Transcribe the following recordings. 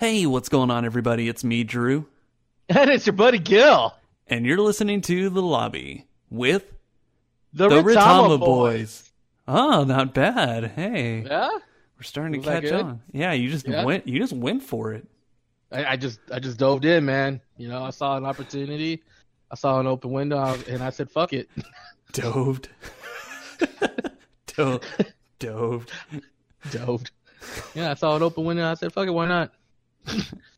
Hey, what's going on, everybody? It's me, Drew, And it's your buddy Gil. and you're listening to The Lobby with The, the Ritama Ritama Boys. Oh, not bad. Hey, Yeah? we're starting to Was that catch on. Yeah, you just Yeah? went. You just went for it. I, I just I just dove in, man. You know, I saw an opportunity. I saw an open window and I said, fuck it. Doved. Do- Doved. Doved. Yeah, I saw an open window. I said, fuck it, why not?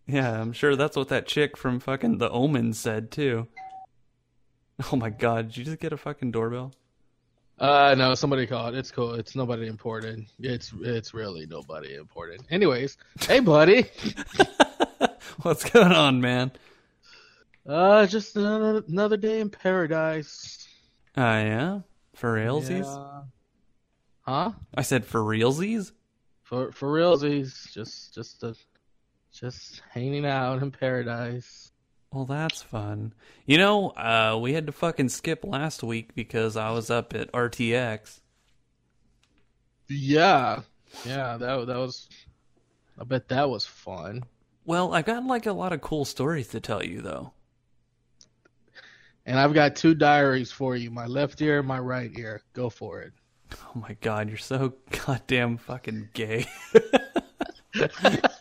Yeah, I'm sure that's what that chick from fucking The Omen said too. Oh my god, did you just get a fucking doorbell? Uh, no, somebody called. It's cool. It's nobody important. It's it's really nobody important. Anyways, hey, buddy. What's going on, man? Uh, just another another day in paradise. Ah, yeah? For realsies? Yeah. Huh? I said for realsies? For for realsies, just just a, just hanging out in paradise. Well, that's fun. You know, uh, we had to fucking skip last week because I was up at RTX. Yeah, yeah, that that was. I bet that was fun. Well, I've got like a lot of cool stories to tell you, though. And I've got two diaries for you: my left ear and my right ear. Go for it. Oh my god, you're so goddamn fucking gay.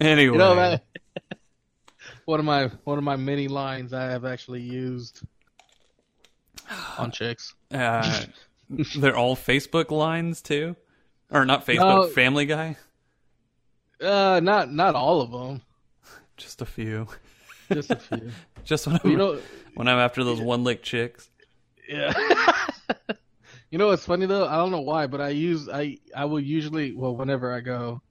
anyway, You know that. one of my one of my many lines I have actually used on chicks. uh, they're all Facebook lines too, or not Facebook, No. Family Guy. Uh, not not all of them, Just a few. just a few. Just when I'm, you know, when I'm after those one lick chicks. Yeah. you know what's funny though? I don't know why, but I use I I will usually well whenever I go,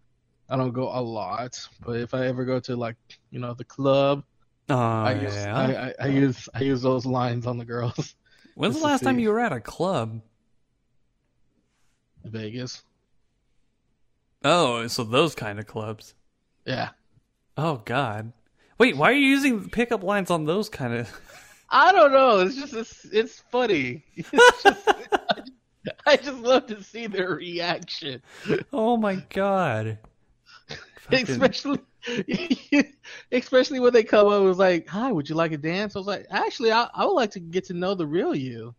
I don't go a lot, but if I ever go to like you know the club, Oh I use yeah. I, I, I use I use those lines on the girls. When's the last time you were at a club? Vegas. Oh, so those kind of clubs. Yeah. Oh God. Wait, why are you using pickup lines on those kind of? I don't know. It's just it's, it's funny. It's just, I just love to see their reaction, Oh my God. Fucking- especially especially when they come up. and was like, "Hi, would you like a dance?" I was like, "Actually, I, I would like to get to know the real you."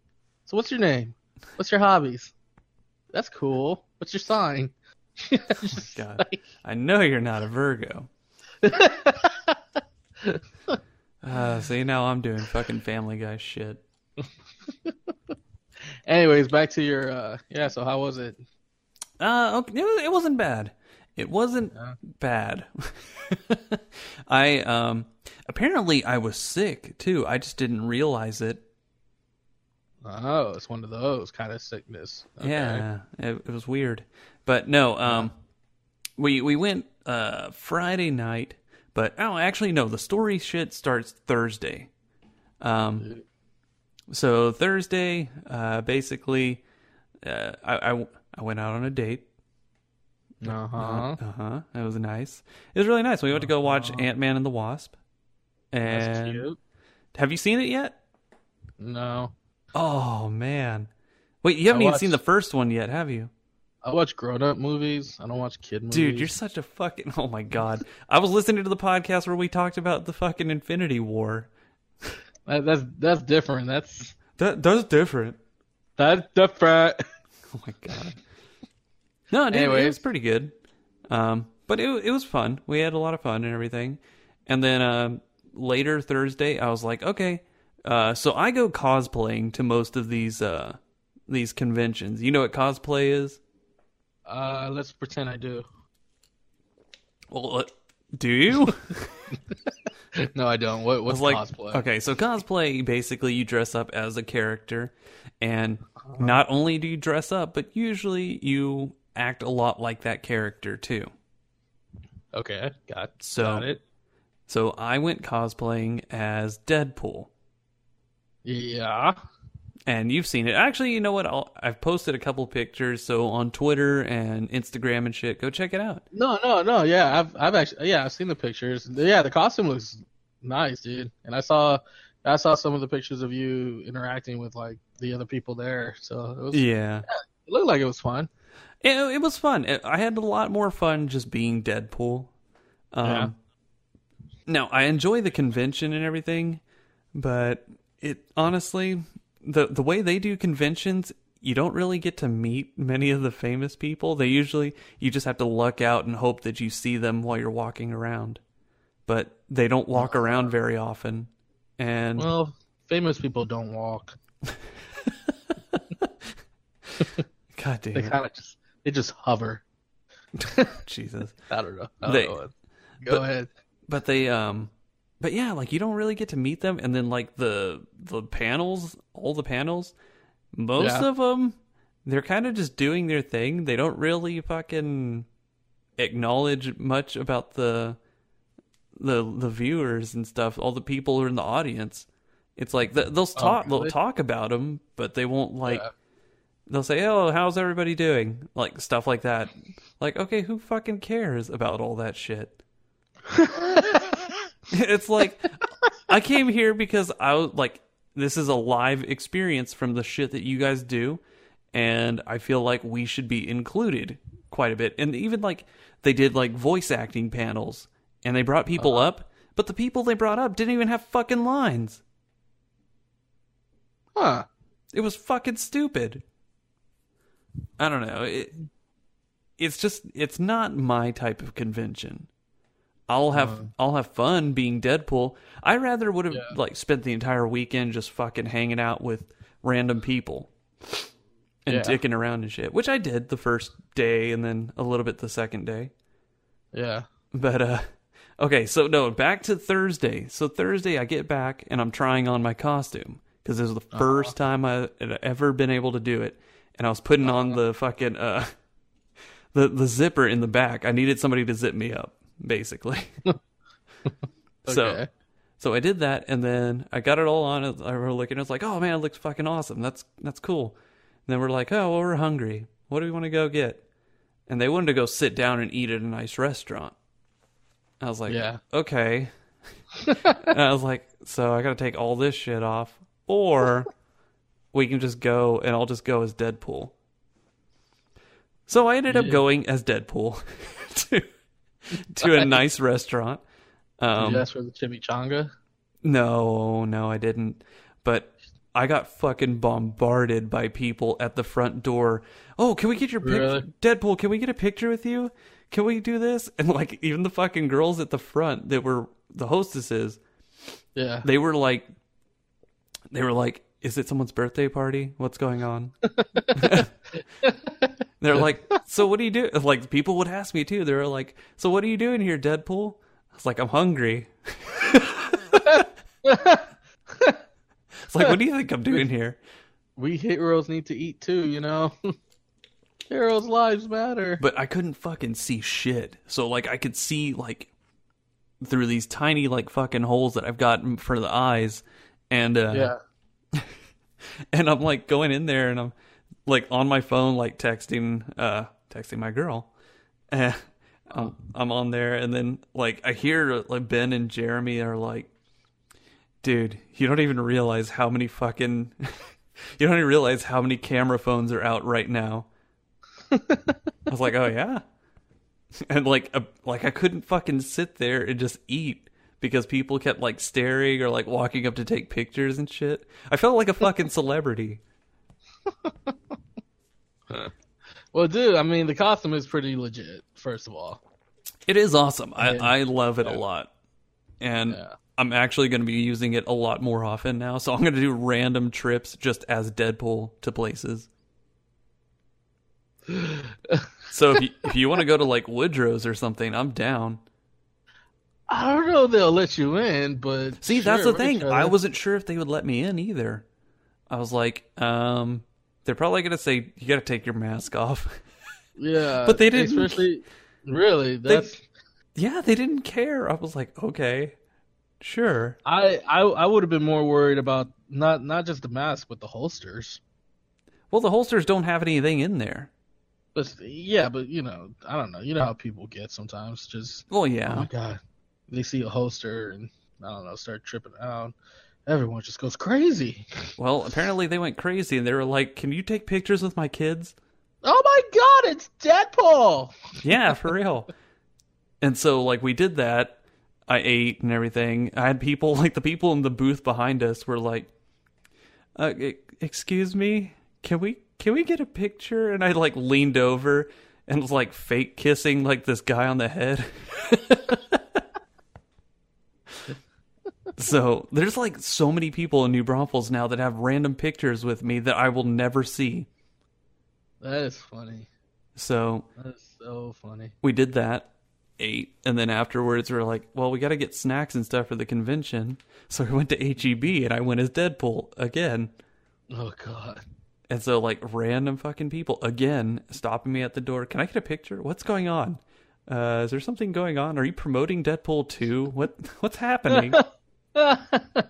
So, what's your name? What's your hobbies? That's cool. What's your sign? Just God. like- I know you're not a Virgo. Uh, see, now I'm doing fucking Family Guy shit. Anyways, back to your uh yeah. So how was it? Uh, okay, it, was, it wasn't bad. It wasn't Yeah. bad. I um apparently I was sick too. I just didn't realize it. Oh, it's one of those kind of sickness. Okay. Yeah, it, it was weird. But no, um, we we went uh Friday night, but oh, actually no, the story shit starts Thursday. Um, so Thursday, uh, basically, uh, I, I I went out on a date. Uh huh. Uh huh. That was nice. It was really nice. We went to go watch Ant Man and the Wasp. That's And cute. have you seen it yet? No, Oh man. Wait, you haven't I even watched- seen the first one yet, have you? I watch grown-up movies. I don't watch kid movies. Dude, you're such a fucking. Oh my god. I was listening to the podcast where we talked about the fucking Infinity War. That, that's that's different. That's That that's different. that's different. Oh my god. No, dude, it was pretty good. Um, but it it was fun. We had a lot of fun and everything. And then um, later Thursday, I was like, okay. Uh, so I go cosplaying to most of these uh these conventions. You know what cosplay is? Uh, let's pretend I do. Well, what- do you? No, I don't. What what's was like, cosplay? okay, so cosplay basically you dress up as a character, and not only do you dress up, but usually you act a lot like that character too. Okay, got So- got it. So I went cosplaying as Deadpool, Yeah. and you've seen it. Actually, you know what? I'll, I've posted a couple pictures, so on Twitter and Instagram and shit. Go check it out. No, no, no. Yeah, I've I've actually yeah I've seen the pictures. Yeah, the costume looks nice, dude. And I saw I saw some of the pictures of you interacting with like the other people there. So it was Yeah. it looked like it was fun. It, it was fun. It- I had a lot more fun just being Deadpool. Um, Yeah. Now I enjoy the convention and everything, but it honestly, the the way they do conventions, you don't really get to meet many of the famous people. They usually you just have to luck out and hope that you see them while you're walking around. But they don't walk around very often. And Well, famous people don't walk. God damn it, kind of just they just hover. Jesus. I don't know. I don't They- know what- Go but- ahead. but they um but yeah like you don't really get to meet them and then like the the panels all the panels most Yeah. of them they're kind of just doing their thing they don't really fucking acknowledge much about the the the viewers and stuff all the people who are in the audience it's like they'll talk really? they'll talk about them but they won't like Yeah. They'll say oh how's everybody doing like stuff like that like okay who fucking cares about all that shit it's like I came here because I was like this is a live experience from the shit that you guys do and I feel like we should be included quite a bit. And even like they did like voice acting panels and they brought people uh-huh. up, but the people they brought up didn't even have fucking lines. Huh. It was fucking stupid. I don't know. It, it's just it's not my type of convention. I'll have I'll have fun being Deadpool. I rather would have Yeah. like spent the entire weekend just fucking hanging out with random people and Yeah. dicking around and shit, which I did the first day and then a little bit the second day. Yeah. But uh okay, so no, back to Thursday. So Thursday I get back and I'm trying on my costume because this is the 1st time I had ever been able to do it. And I was putting on the fucking uh the the zipper in the back. I needed somebody to zip me up, basically. So Okay. so I did that and then I got it all on. I were looking, I was like, oh man, it looks fucking awesome. That's that's cool. And then we're like, oh, well, we're hungry. What do we want to go get? And they wanted to go sit down and eat at a nice restaurant. I was like, Yeah. okay. and I was like, so I got to take all this shit off, or we can just go and I'll just go as Deadpool. So I ended up Yeah. going as Deadpool to to a nice restaurant. Um, That's for the chimichanga. no, no, I didn't. But I got fucking bombarded by people at the front door. Oh, can we get your picture? Really? Deadpool, can we get a picture with you? Can we do this? And like even the fucking girls at the front that were the hostesses, Yeah. they were like they were like, Is it someone's birthday party? What's going on? They're like, So what do you do? Like people would ask me too. They're like, So what are you doing here, Deadpool? I was like, I'm hungry. It's like, what do you think I'm doing here? we heroes need to eat too, you know. heroes' lives matter. But I couldn't fucking see shit. So like I could see like through these tiny like fucking holes that I've got for the eyes, and uh, yeah. and I'm like going in there and I'm like on my phone like texting uh texting my girl. And I'm, I'm on there and then like I hear like Ben and Jeremy are like dude, you don't even realize how many fucking you don't even realize how many camera phones are out right now. I was like, "Oh yeah." And like uh, like I couldn't fucking sit there and just eat because people kept like staring or like walking up to take pictures and shit. I felt like a fucking celebrity. Well, dude, I mean, the costume is pretty legit. First of all. It is awesome. I, Yeah. I love it a lot. And Yeah. I'm actually going to be using it a lot more often now. So I'm going to do random trips just as Deadpool to places. so if you, if you want to go to like Woodrow's or something, I'm down. I don't know if they'll let you in, but See, sure, that's the thing. I wasn't sure if they would let me in either. I was like, um, they're probably going to say you got to take your mask off. Yeah, But they didn't- Especially, really, that's. yeah, they didn't care. I was like, okay, sure. I I I would have been more worried about not not just the mask, but the holsters. Well, the holsters don't have anything in there. But yeah, but you know, I don't know. You know how people get sometimes. Just Well, oh yeah. my god, they see a holster and I don't know, start tripping out. Everyone just goes crazy. Well, apparently they went crazy and they were like, "Can you take pictures with my kids?" Oh my god, it's Deadpool! Yeah, for real. and so like we did that. I ate and everything. I had people like the people in the booth behind us were like, uh, "Excuse me, can we can we get a picture?" And I like leaned over and was like fake kissing like this guy on the head. So there's like so many people in New Braunfels now that have random pictures with me that I will never see. That is funny. So That is so funny. we did that, ate, and then afterwards we are like, well, we got to get snacks and stuff for the convention. So we went to HEB and I went as Deadpool again. Oh god. And so like random fucking people again stopping me at the door. Can I get a picture? What's going on? Uh, is there something going on? Are you promoting Deadpool 2? What what's happening?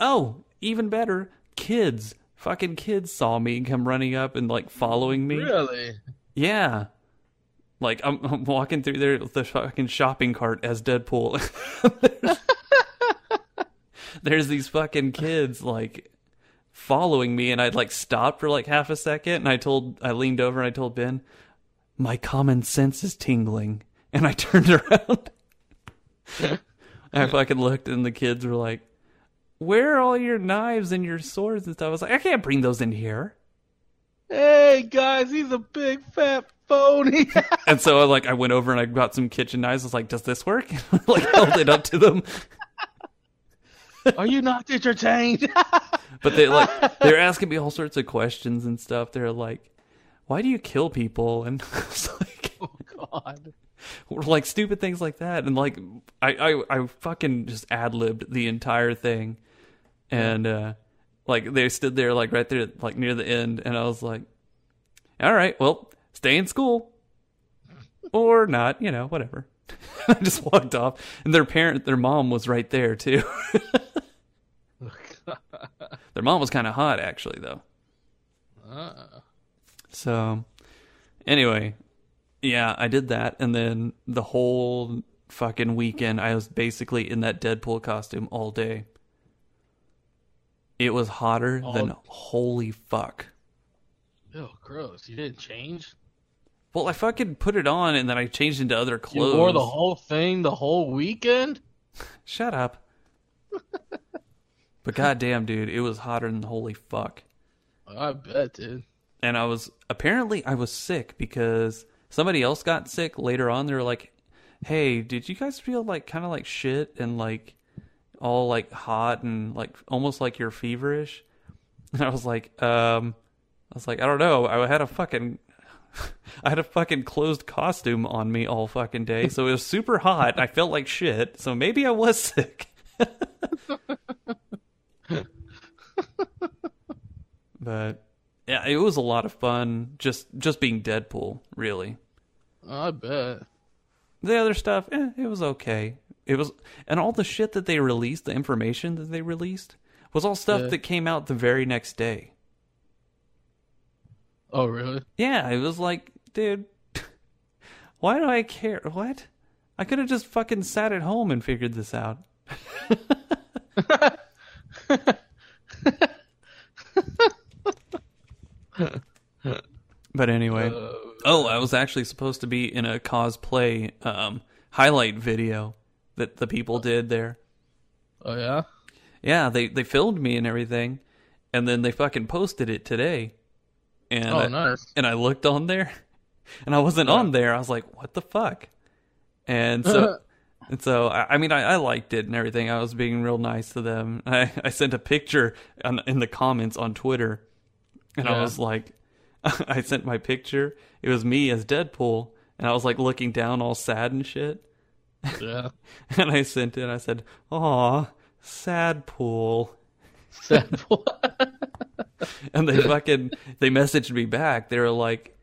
oh, even better, kids. Fucking kids saw me and come running up and like following me. really? Yeah. Like I'm, I'm walking through there with the fucking shopping cart as Deadpool. there's, there's these fucking kids like following me and I'd like stopped for like half a second and I told I leaned over and I told Ben, My common sense is tingling and I turned around. I fucking looked and the kids were like, Where are all your knives and your swords and stuff? I was like, I can't bring those in here. Hey guys, he's a big fat phony. And so I like I went over and I got some kitchen knives. I was like, "Does this work?" like held it up to them, Are you not entertained? but they like they're asking me all sorts of questions and stuff. They're like, "Why do you kill people?" And it's like, oh god. like stupid things like that. And like I I, I fucking just ad libbed the entire thing, and uh like they stood there like right there like near the end, and I was like, "All right, well, stay in school." Or not, you know, whatever. I just walked off, and their parent, their mom, was right there too. Their mom was kind of hot, actually, though. Uh, So, anyway, yeah, I did that, and then the whole fucking weekend, I was basically in that Deadpool costume all day. It was hotter All- than holy fuck. Oh, gross. You didn't change? Well, I fucking put it on, and then I changed into other clothes. You wore the whole thing the whole weekend? Shut up. but goddamn, dude, it was hotter than holy fuck. I bet, dude. and I was apparently I was sick because somebody else got sick later on. They were like, "Hey, did you guys feel like kind of like shit and like all like hot and like almost like you're feverish?" And I was like, "Um, I was like, I don't know. I had a fucking." I had a fucking closed costume on me all fucking day, so it was super hot. I felt like shit, so maybe I was sick. but yeah, it was a lot of fun just just being Deadpool, really. I bet. The other stuff, eh, it was okay. It was and all the shit that they released, the information that they released was all stuff Yeah. that came out the very next day. Oh, really? Yeah, it was like, dude, why do I care? What? I could have just fucking sat at home and figured this out. but anyway, Uh, oh, I was actually supposed to be in a cosplay um, highlight video that the people did there. oh, yeah? Yeah, they they filmed me and everything, and then they fucking posted it today. And Oh, I, nice. and I looked on there, and I wasn't on there. I was like, "What the fuck?" And so, and so, I, I mean, I, I liked it and everything. I was being real nice to them. I, I sent a picture on, in the comments on Twitter, and I was like, I sent my picture. It was me as Deadpool, and I was like looking down, all sad and shit. Yeah. And I sent it. I said, "Aw, sad pool." Sad boy. And they fucking they messaged me back. They were like,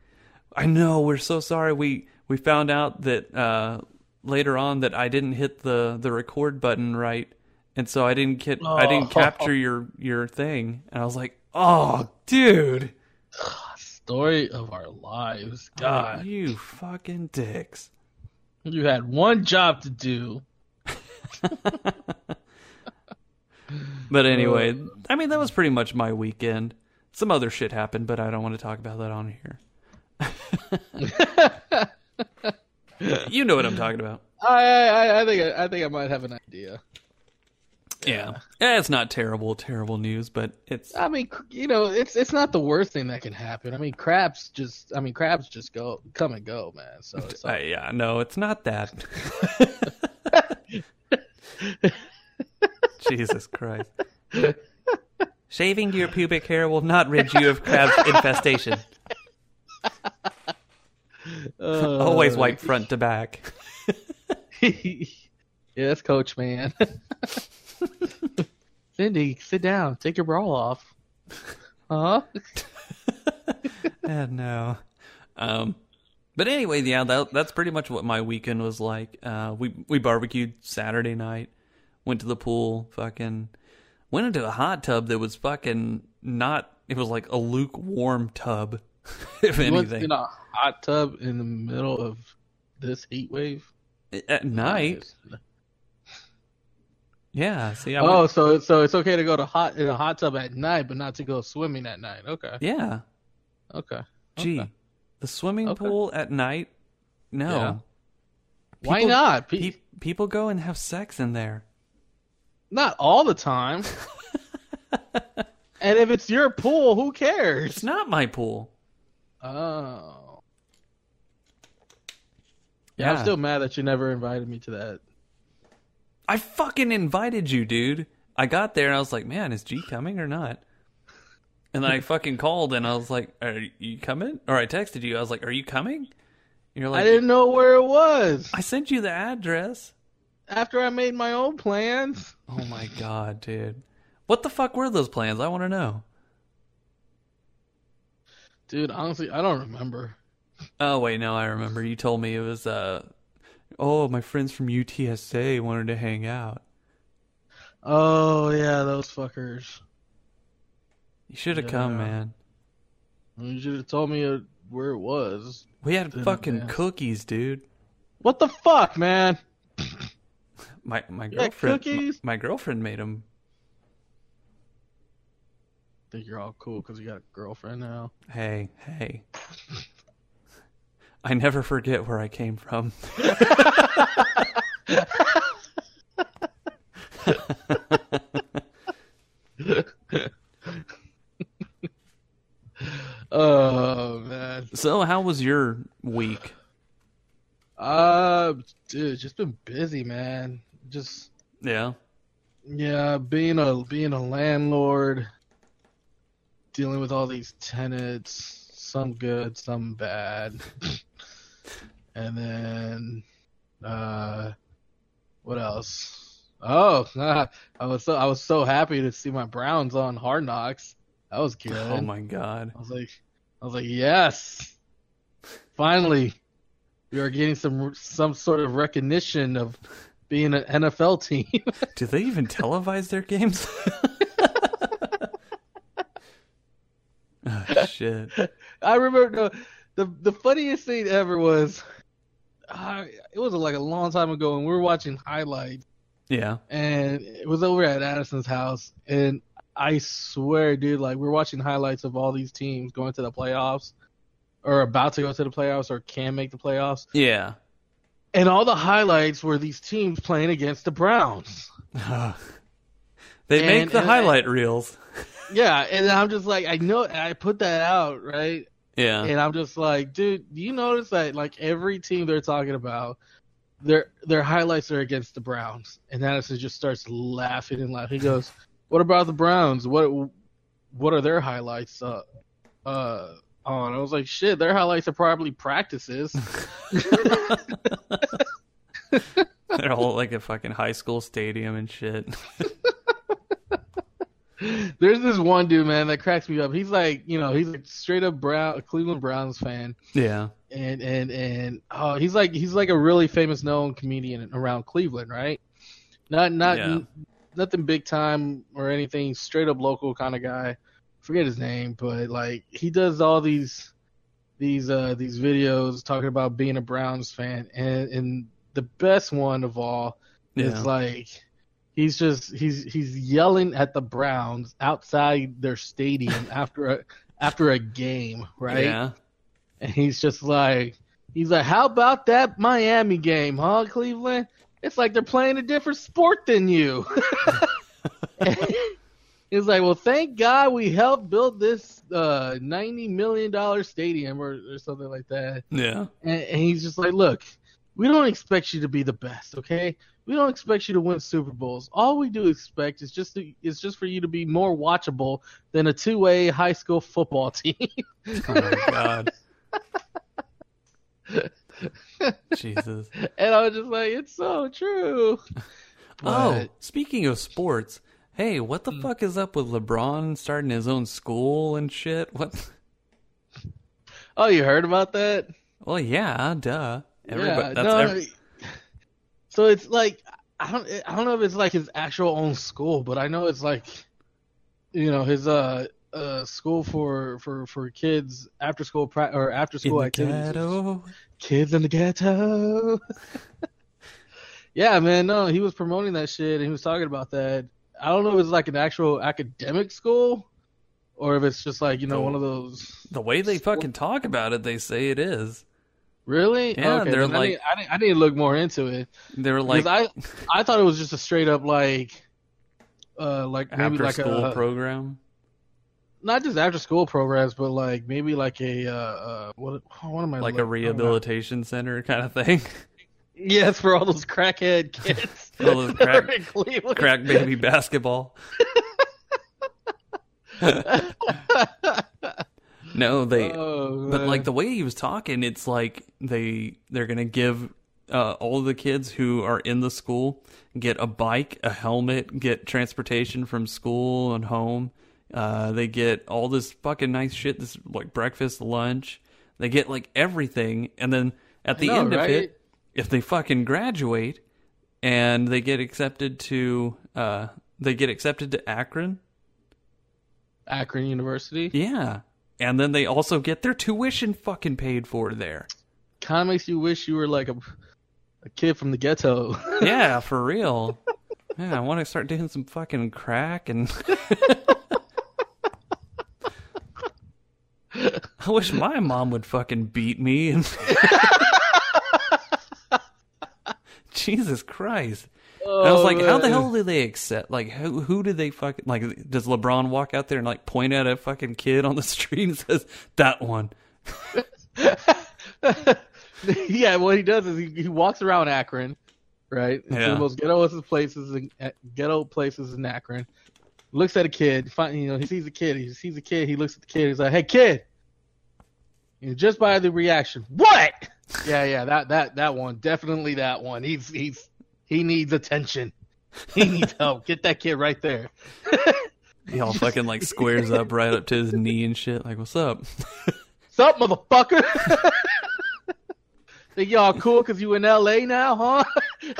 "I know, we're so sorry. We we found out that uh, later on that I didn't hit the the record button right, and so I didn't get I didn't Oh. capture your your thing." And I was like, "Oh, dude, Story of our lives. Oh, God. you fucking dicks." You had one job to do. But anyway, uh. I mean that was pretty much my weekend. some other shit happened, but I don't want to talk about that on here. you know what I'm talking about. I, I I think I, I think I might have an idea. Yeah. yeah, it's not terrible, terrible news, but it's I mean, you know, it's it's not the worst thing that can happen. I mean, crabs just I mean, crabs just go come and go, man. So it's uh, yeah, no, it's not that. Jesus Christ. Shaving your pubic hair will not rid you of crab infestation. uh, Always wipe front to back. yeah, that's Coach Man. Cindy, sit down. Take your bra off. Huh? and no. Um, but anyway, yeah, that, that's pretty much what my weekend was like. Uh, we we barbecued Saturday night, went to the pool, fucking went into a hot tub that was fucking not. It was like a lukewarm tub, if You anything. in a hot tub in the middle of this heat wave. At night, yeah. See, I Oh, went, so so it's okay to go to hot in a hot tub at night, but not to go swimming at night. Okay, yeah. okay. Gee, Okay. the swimming Okay. pool at night? No. Yeah. Why not? Pe- Pe- people go and have sex in there. not all the time. and if it's your pool, who cares? It's not my pool. Oh. Yeah, I'm still mad that you never invited me to that. I fucking invited you, dude. I got there and I was like, man, is G coming or not? And then I fucking called and I was like, are you coming? Or I texted you. I was like, are you coming? And you're like, I didn't know where it was I sent you the address. after I made my own plans. Oh my god, dude. What the fuck were those plans? I want to know. Dude, honestly, I don't remember. Oh wait, no, I remember. You told me it was uh oh, my friends from UTSA wanted to hang out. Oh, yeah, those fuckers. You should have come, man. You should have told me where it was. We had Didn't fucking cookies, dude. What the fuck, man? My my girlfriend cookies? My, my girlfriend made them. think you're all cool because you got a girlfriend now. Hey, hey. I never forget where I came from. Oh, man. So, how was your week? Uh, dude, just been busy, man. Just Yeah. yeah, being a being a landlord, dealing with all these tenants, some good, some bad, and then uh, what else? Oh, I was so I was so happy to see my Browns on Hard Knocks. That was good. Oh my god. I was like, I was like, yes, finally, we are getting some some sort of recognition of being an NFL team. Do they even televise their games? oh, shit. I remember the, the the funniest thing ever was, uh, it was like a long time ago, and we were watching highlights, Yeah. and it was over at Addison's house, and I swear, dude, like we're watching highlights of all these teams going to the playoffs, or about to go to the playoffs, or can make the playoffs. Yeah. And all the highlights were these teams playing against the Browns. they And- make the highlight reels. Yeah, and I'm just like, I know, I put that out, right? Yeah. And I'm just like, dude, do you notice that like every team they're talking about, their their highlights are against the Browns? And Addison just starts laughing and laughing. He goes, "What about the Browns? What what are their highlights?" Uh, uh, on. I was like, shit, their highlights are probably practices. They're all like a fucking high school stadium and shit. There's this one dude, man, that cracks me up. He's like, you know, he's a straight up Brown, Cleveland Browns fan, Yeah. and and and oh, he's like he's like a really famous known comedian around Cleveland, right? Not not Yeah. nothing big time or anything, straight up local kind of guy. Forget his name, but like he does all these these uh these videos talking about being a Browns fan, and and the best one of all Yeah. it's like he's just he's he's yelling at the Browns outside their stadium after a after a game, right? Yeah. And he's just like he's like, How about that Miami game, huh, Cleveland? It's like they're playing a different sport than you. He's like, well, thank God we helped build this uh, ninety million dollar stadium or, or something like that. Yeah. And, and he's just like, look, we don't expect you to be the best, okay? We don't expect you to win Super Bowls. All we do expect is just to, is just for you to be more watchable than a two way high school football team. Oh my god. Jesus. and I was just like, it's so true. Oh, speaking of sports, hey, what the Hmm. fuck is up with LeBron starting his own school and shit? What? oh, you heard about that? Well, yeah, duh. Everybody, yeah, no. ev- so it's like I don't I don't know if it's like his actual own school, but I know it's like you know his uh uh school for for for kids after school pra- or after in school the activities. ghetto. Kids in the ghetto. yeah, man. No, he was promoting that shit and he was talking about that. I don't know if it's like an actual academic school or if it's just like you know Oh. one of those. The way they fucking talk about it, they say it is. Really? Yeah, okay, they're then like- I, need, I need to look more into it. They're like I I thought it was just a straight up like uh like maybe after like school a program. not just after school programs but like maybe like a uh, uh what what am I Like a rehabilitation center kind of thing. Yes, for all those crackhead kids. All those crack-. Crack baby basketball. No, they Oh, But like the way he was talking, it's like they they're gonna give uh, all the kids who are in the school get a bike, a helmet, get transportation from school and home. Uh, they get all this fucking nice shit, this like breakfast, lunch. They get like everything, and then at the know, end right? of it, if they fucking graduate and they get accepted to, uh, they get accepted to Akron. Akron University Yeah. And then they also get their tuition fucking paid for there. kind of makes you wish you were like a a kid from the ghetto. Yeah, for real. Yeah, I want to start doing some fucking crack and. I wish my mom would fucking beat me and. Jesus Christ. And I was like, how the Oh, hell do they accept? Like, who who did they fucking like? Does LeBron walk out there and like point at a fucking kid on the street and says that one? yeah, what he does is he, he walks around Akron, right? It's Yeah. the most ghetto places, in, uh, ghetto places in Akron. Looks at a kid, find, you know, he sees a kid. He sees a kid. He looks at the kid. He's like, "Hey, kid!" And just by the reaction, what? yeah, yeah, that that that one, definitely that one. He's he's he needs attention. He needs help. Get that kid right there. He all fucking like squares up right up to his knee and shit. Like, what's up? Sup, motherfucker? Think y'all cool because you in L.A. now, huh? You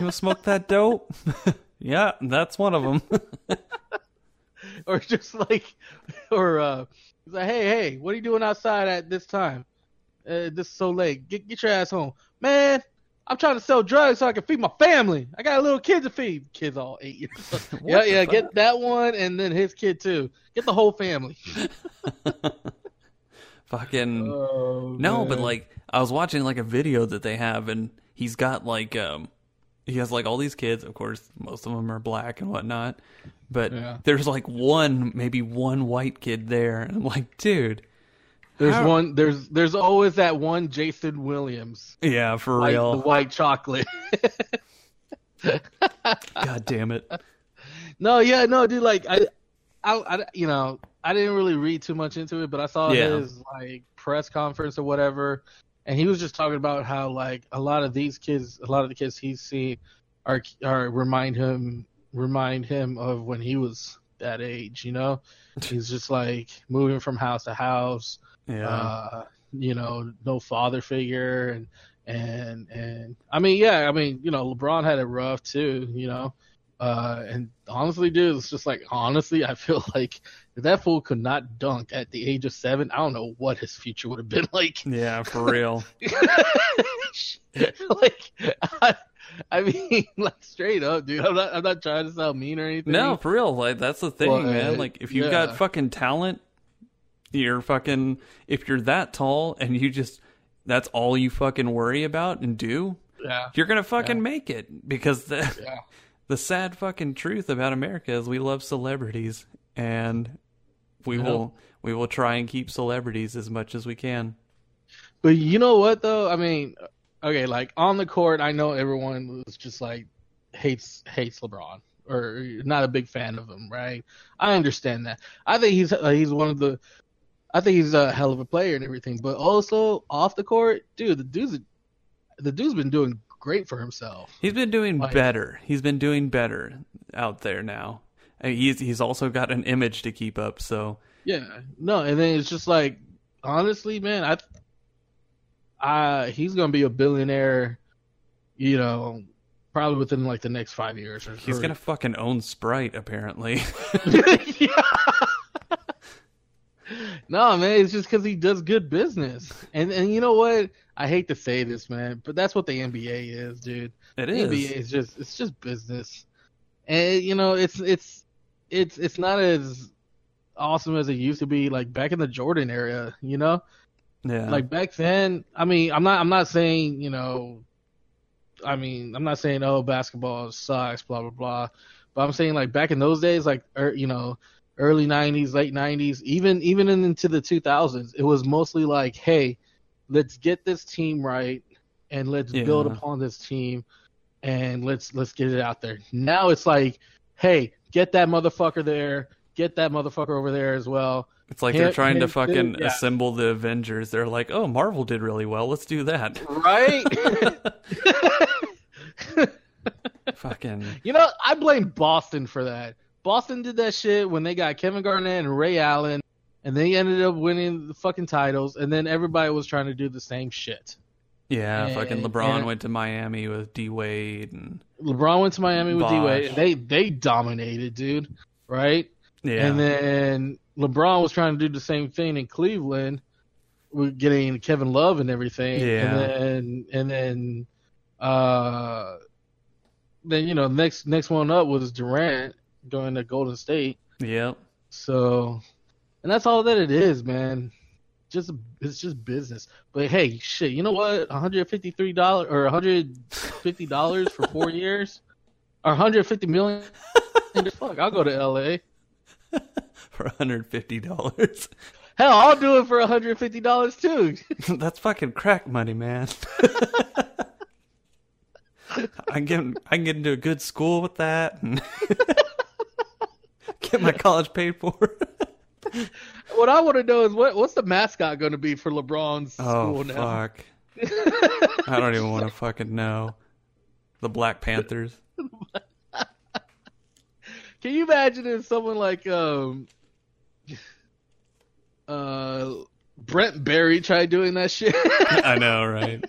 wanna smoke that dope? yeah, that's one of them. or just like, or uh, he's like, hey, hey, what are you doing outside at this time? Uh, this is so late. Get get your ass home, man. I'm trying to sell drugs so I can feed my family. I got a little kid to feed. Kids all eight years. old. yeah, yeah. fuck? Get that one and then his kid too. Get the whole family. fucking Oh, no, but like I was watching like a video that they have, and he's got like um, he has like all these kids. Of course, most of them are black and whatnot. But Yeah. there's like one, maybe one white kid there, and I'm like, dude, there's how- one. There's there's always that one Jason Williams, yeah, for white, the real. white chocolate. God damn it. No, yeah, no, dude. Like, I, I, I, you know, I didn't really read too much into it, but I saw Yeah. his like press conference or whatever, and he was just talking about how like a lot of these kids, a lot of the kids he's seen, are are remind him remind him of when he was that age. You know, he's just like moving from house to house. Yeah, Uh, you know, no father figure, and and and I mean, yeah, I mean, you know, LeBron had it rough too. You know. Uh, and honestly, dude, it's just like honestly, I feel like if that fool could not dunk at the age of seven, I don't know what his future would have been like. yeah, for real. like, I, I mean, like straight up, dude. I'm not. I'm not trying to sound mean or anything. No, for real. Like that's the thing, Well, man. Like if you've yeah. got fucking talent, you're fucking. If you're that tall and you just that's all you fucking worry about and do, Yeah. you're gonna fucking make it. Because the Yeah. the sad fucking truth about America is we love celebrities and we Yeah. will we will try and keep celebrities as much as we can. But you know what though? I mean, okay, like on the court, I know everyone was just like hates hates LeBron or not a big fan of him, right? I understand that. I think he's uh, he's one of the I think he's a hell of a player and everything, but also off the court, dude, the dude's the dude's been doing great for himself. He's been doing Like- better. He's been doing better out there now. Uh, He's he's also got an image to keep up, so Yeah, no, and then it's just like honestly, man, I, I he's gonna be a billionaire, you know, probably within like the next five years. Or so. he's gonna fucking own Sprite apparently. yeah. no, man, it's just because he does good business, and and you know what? I hate to say this, man, but that's what the NBA is, dude. it The is. NBA is just it's just business, and you know it's it's it's it's not as awesome as it used to be, like back in the Jordan era, you know. Yeah. Like back then, I mean, I'm not I'm not saying you know, I mean, I'm not saying oh basketball sucks, blah blah blah, but I'm saying like back in those days, like er, you know, early '90s, late '90s, even even into the 2000s, it was mostly like, hey, let's get this team right and let's build upon this team and let's let's get it out there. Now it's like, hey, get that motherfucker there, get that motherfucker over there as well. it's like him- they're trying to fucking yeah. assemble the Avengers. They're like, "Oh, Marvel did really well. Let's do that." Right? fucking you know, I blame Boston for that. Boston did that shit when they got Kevin Garnett and Ray Allen, and they ended up winning the fucking titles, and then everybody was trying to do the same shit. yeah, fucking LeBron and- went to Miami with D Wade and LeBron went to Miami with D Wade. They they dominated, dude. Right? yeah. And then LeBron was trying to do the same thing in Cleveland with getting Kevin Love and everything. Yeah. And then and then uh then you know next next one up was Durant going to Golden State. yep. So and that's all that it is, man. Just it's just business. But hey, shit, you know what? One hundred fifty three dollars or one hundred fifty dollars for four years, or one hundred fifty million. Fuck, I'll go to L.A. for $150. Hell, I'll do it for one hundred fifty dollars too. That's fucking crack money, man. I can get I can get into a good school with that and get my college paid for. what I want to know is what what's the mascot going to be for LeBron's Oh school now? fuck! I don't even want to fucking know. The Black Panthers. Can you imagine if someone like um uh Brent Berry tried doing that shit? I know, right?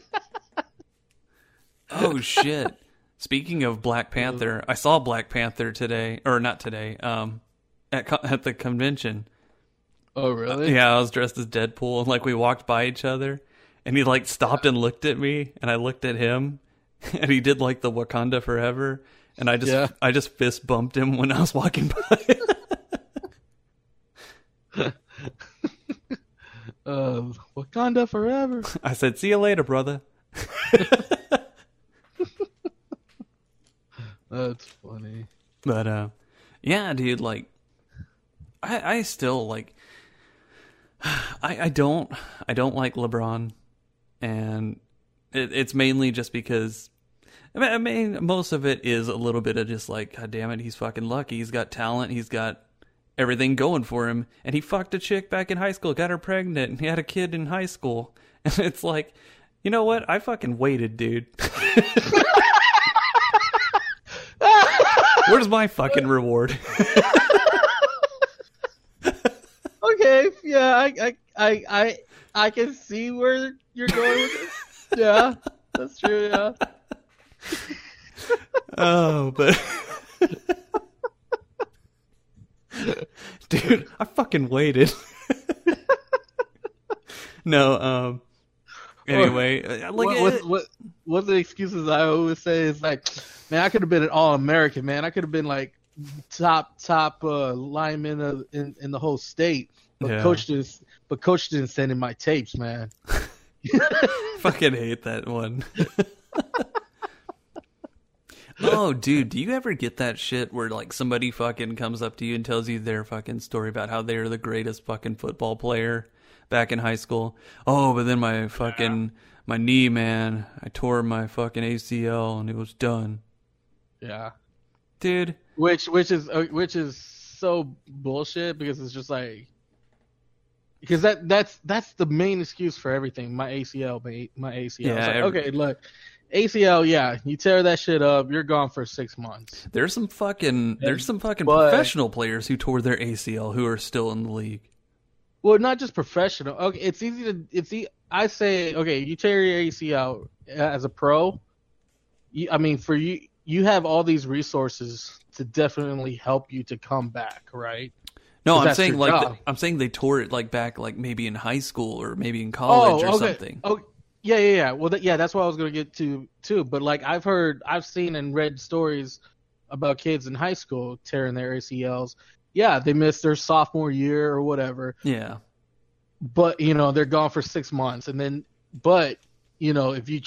Oh shit! Speaking of Black Panther, I saw Black Panther today, or not today. Um, at co- at the convention. oh really? Yeah, I was dressed as Deadpool, and like we walked by each other, and he like stopped and looked at me, and I looked at him, and he did like the Wakanda Forever, and I just Yeah. I just fist bumped him when I was walking by. Uh, Wakanda forever. I said, "See you later, brother." That's funny. But uh, yeah, dude, like, I I still like, I I don't I don't like LeBron, and it, it's mainly just because. I mean, I mean, most of it is a little bit of just like, God damn it, he's fucking lucky. He's got talent. He's got everything going for him. And he fucked a chick back in high school, got her pregnant, and he had a kid in high school. And it's like, you know what? I fucking waited, dude. Where's my fucking reward? Okay, yeah, I I I I, I can see where you're going with this. Yeah, that's true. Yeah. Oh, but dude, I fucking waited. no, um, Anyway, uh, like what, what, what, what the excuses I always say is like, man, I could have been an All American, man. I could have been like top top uh, lineman of, in in the whole state, but Yeah. coach didn't. But coach didn't send in my tapes, man. fucking hate that one. oh, dude, do you ever get that shit where like somebody fucking comes up to you and tells you their fucking story about how they're the greatest fucking football player back in high school? Oh, but then my fucking my knee, man, I tore my fucking ACL and it was done. Yeah. Dude, Which which is uh, which is so bullshit because it's just like because that that's that's the main excuse for everything. My ACL, my, my ACL. Yeah, like, every- okay, look, ACL. Yeah, you tear that shit up, you're gone for six months. there's some fucking there's some fucking but- professional players who tore their ACL who are still in the league. Well, not just professional. Okay, it's easy to it's e- I say okay, you tear your ACL as a pro. You, I mean, for you, you have all these resources to definitely help you to come back, right? No, I'm saying like job. I'm saying they tore it like back like maybe in high school or maybe in college oh, or something. Oh, yeah, yeah, yeah. Well, th- yeah, that's what I was gonna get to too. But like, I've heard, I've seen and read stories about kids in high school tearing their ACLs. Yeah, they missed their sophomore year or whatever, Yeah. but you know they're gone for six months, and then, but you know if you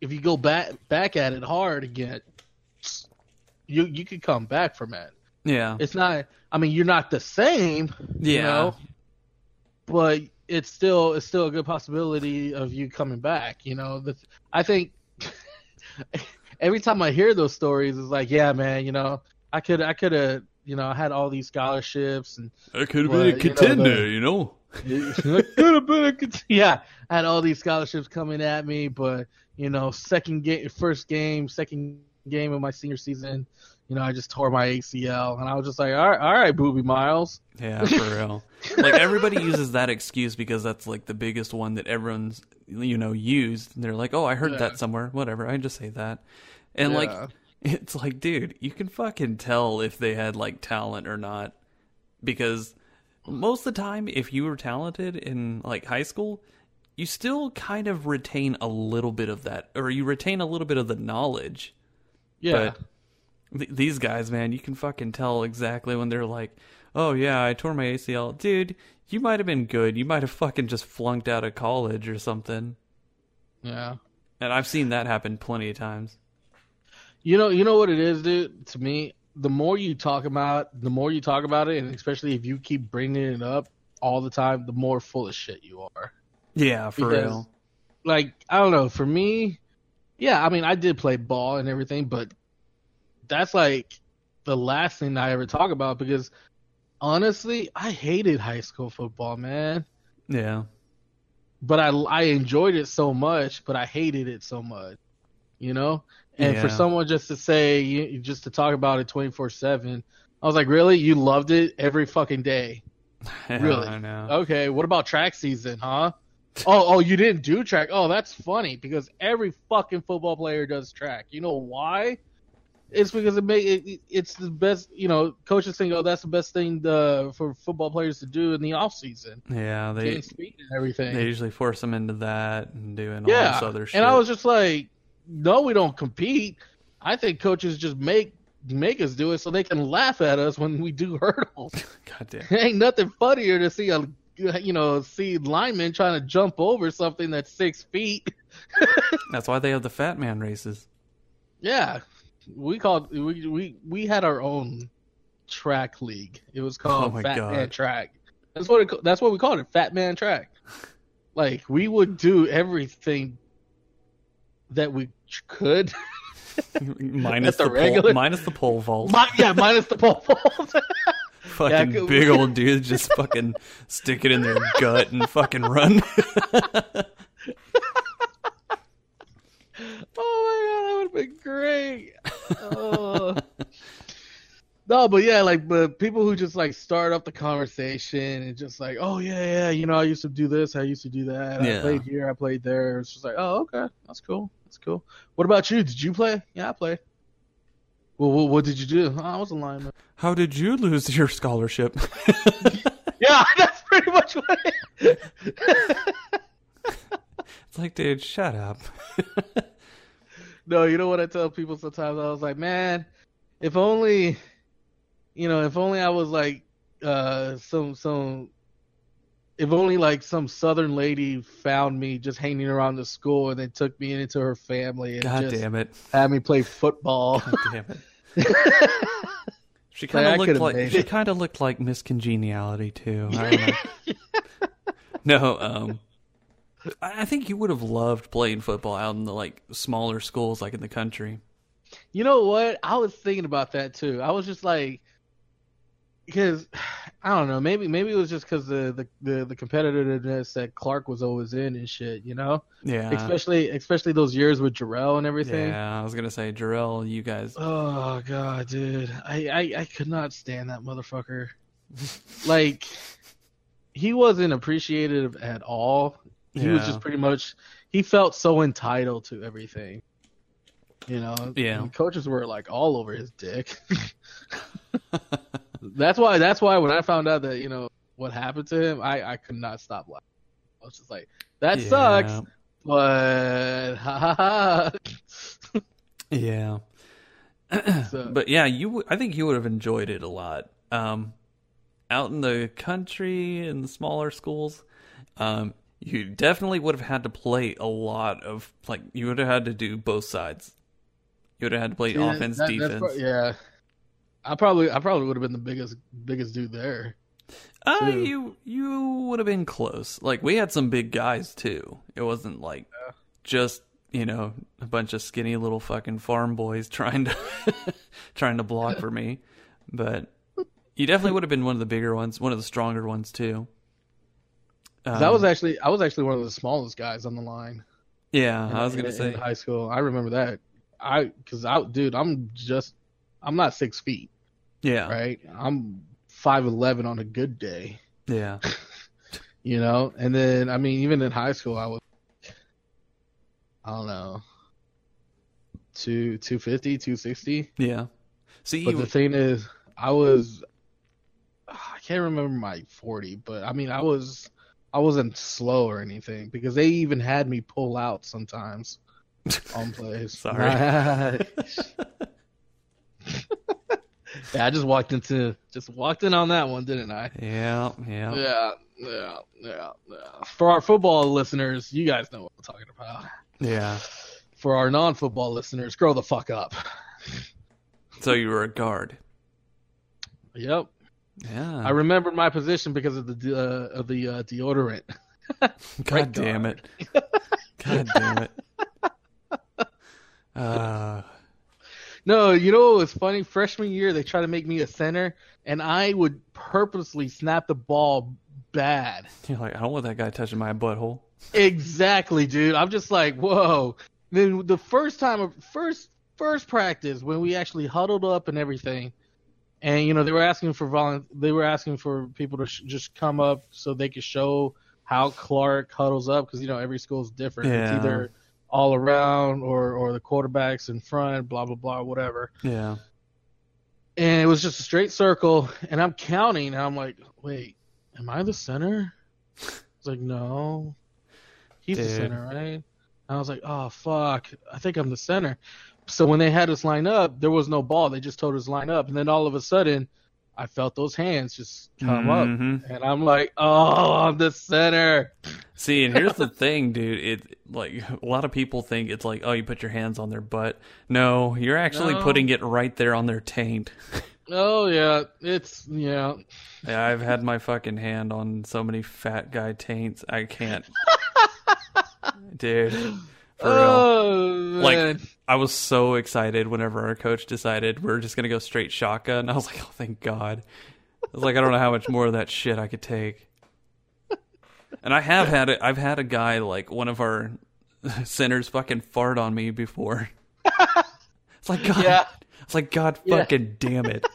if you go back back at it hard again, you you could come back from it. Yeah. It's not. I mean, you're not the same. Yeah. You know, but it's still it's still a good possibility of you coming back. You know, the, I think every time I hear those stories, it's like, yeah, man, you know, I could I could have you know I had all these scholarships and I could have been a you know, contender, the- you know. Could have been a cont- yeah I had all these scholarships coming at me, but you know, second game, first game, second game of my senior season. You know, I just tore my ACL, and I was just like, all right, all right, Boobie Miles. Yeah, for real. like everybody uses that excuse because that's like the biggest one that everyone's you know used. And they're like, "Oh, I heard Yeah. that somewhere." Whatever. I just say that. And Yeah. like it's like, dude, you can fucking tell if they had like talent or not because most of the time if you were talented in like high school, you still kind of retain a little bit of that or you retain a little bit of the knowledge. Yeah. But th- these guys, man, you can fucking tell exactly when they're like, "Oh yeah, I tore my ACL." Dude, you might have been good. You might have fucking just flunked out of college or something. yeah. And I've seen that happen plenty of times. You know, you know what it is, dude. To me, the more you talk about, the more you talk about it, and especially if you keep bringing it up all the time, the more full of shit you are. Yeah, for Because- real. Like, I don't know. For me, yeah, I mean, I did play ball and everything, but that's like the last thing I ever talk about because honestly, I hated high school football, man. Yeah. But I I enjoyed it so much, but I hated it so much. You know? And for someone just to say you- just to talk about it 24/7, I was like, "Really? You loved it every fucking day?" Really? I know. Okay, what about track season, huh? Oh, oh, you didn't do track. Oh, that's funny because every fucking football player does track. You know why? It's because it make it, it- it's the best. You know, coaches think, oh, that's the best thing uh for football players to do in the off season, Yeah, they speed and everything. they usually force them into that and doing all yeah, this other shit. and I was just like, no, we don't compete. I think coaches just make make us do it so they can laugh at us when we do hurdles. God damn. ain't nothing funnier to see a you know see linemen trying to jump over something that's six feet. That's why they have the fat man races. Yeah, we called we we we had our own track league. It was called Oh Fat God. Man Track. That's what it, that's what we called it, Fat Man Track. Like we would do everything that we could. minus the the, regular- pole, minus the pole vault. Mi- yeah, minus the pole vault. fucking Yeah, big old dudes just fucking stick it in their gut and fucking run. Oh my god, that would have been great. Oh. no, but yeah, like, but people who just like start up the conversation and just like, oh yeah, yeah, you know, I used to do this, I used to do that, Yeah. I played here, I played there. It's just like, oh, okay, that's cool, that's cool. What about you? Did you play? Yeah, I played. Well, what, what did you do? Oh, I was a lineman. How did you lose your scholarship? Yeah, that's pretty much what. It, It's It's like, dude, shut up. No, you know what I tell people sometimes? I was like, man, if only, you know, if only I was like, uh, some some, if only like some Southern lady found me just hanging around the school and then took me into her family and God just damn it. had me play football. God damn it. She kind of looked like she kind of looked like Miss Congeniality too. I don't know. no, um, I think you would have loved playing football out in the like smaller schools, like in the country. You know what? I was thinking about that too. I was just like, because I don't know. Maybe maybe it was just because the, the the the competitiveness that Clark was always in and shit. You know, Yeah, especially especially those years with Jarrell and everything. yeah. I was gonna say, Jarrell, you guys. Oh god, dude, I, I I could not stand that motherfucker. like, he wasn't appreciative at all. He was just pretty much. He felt so entitled to everything. You know. Yeah. And coaches were like all over his dick. that's why. That's why when I found out that you know what happened to him, I I could not stop laughing. I was just like, that Yeah. sucks, but ha ha ha. Yeah. So- but yeah, you. I think you would have enjoyed it a lot. Um, out in the country in the smaller schools, um, you definitely would have had to play a lot of like you would have had to do both sides. You would have had to play Yeah, offense, that- defense. pro- yeah, I probably I probably would have been the biggest biggest dude there. uh, too. you you would have been close. Like we had some big guys too. It wasn't like just you know a bunch of skinny little fucking farm boys trying to trying to block for me. But you definitely would have been one of the bigger ones, one of the stronger ones too. 'Cause I Um, was actually I was actually one of the smallest guys on the line. yeah. in- I was gonna in- say in high school. I remember that. I because I dude, I'm just I'm not six feet, yeah, right? I'm five eleven on a good day, yeah, you know. And then I mean, even in high school, I was I don't know two two fifty, two sixty. yeah. See, But the thing is, I was I can't remember my 40, but I mean, I was I wasn't slow or anything because they even had me pull out sometimes on plays. Sorry. yeah, I just walked into just walked in on that one, didn't I? yeah, yeah, Yeah, yeah, yeah, yeah. For our football listeners, you guys know what I'm talking about. yeah. For our non-football listeners, grow the fuck up. So you were a guard. Yep. Yeah. I remembered my position because of the uh, of the uh, deodorant. God damn it. God damn it. Uh, No, you know what was funny? Freshman year, they tried to make me a center, and I would purposely snap the ball bad. you're like, I don't want that guy touching my butthole. Exactly, dude. I'm just like, whoa. Then the first time, first first practice when we actually huddled up and everything, and you know they were asking for volun- they were asking for people to sh- just come up so they could show how Clark huddles up because you know every school's different. Yeah. It's either all around or or the quarterbacks in front, blah blah blah, whatever. Yeah. and it was just a straight circle and i'm counting and i'm like wait am i the center it's like no he's the center right and i was like oh fuck i think i'm the center so when they had us line up there was no ball they just told us line up and then all of a sudden i felt those hands just come up Mhm. and i'm like oh i'm the center See, and here's the thing, dude. It like a lot of people think it's like, oh, you put your hands on their butt. No, you're actually No. putting it right there on their taint. oh yeah it's yeah Yeah, I've had my fucking hand on so many fat guy taints. I can't, dude. For real. oh Like. I was so excited whenever our coach decided we're just gonna go straight shotgun. And I was like, oh, thank God. I was like, I don't know how much more of that shit I could take. And I have had it. I've had a guy like one of our centers fucking fart on me before. It's like God. Yeah. It's like God Yeah. fucking damn it.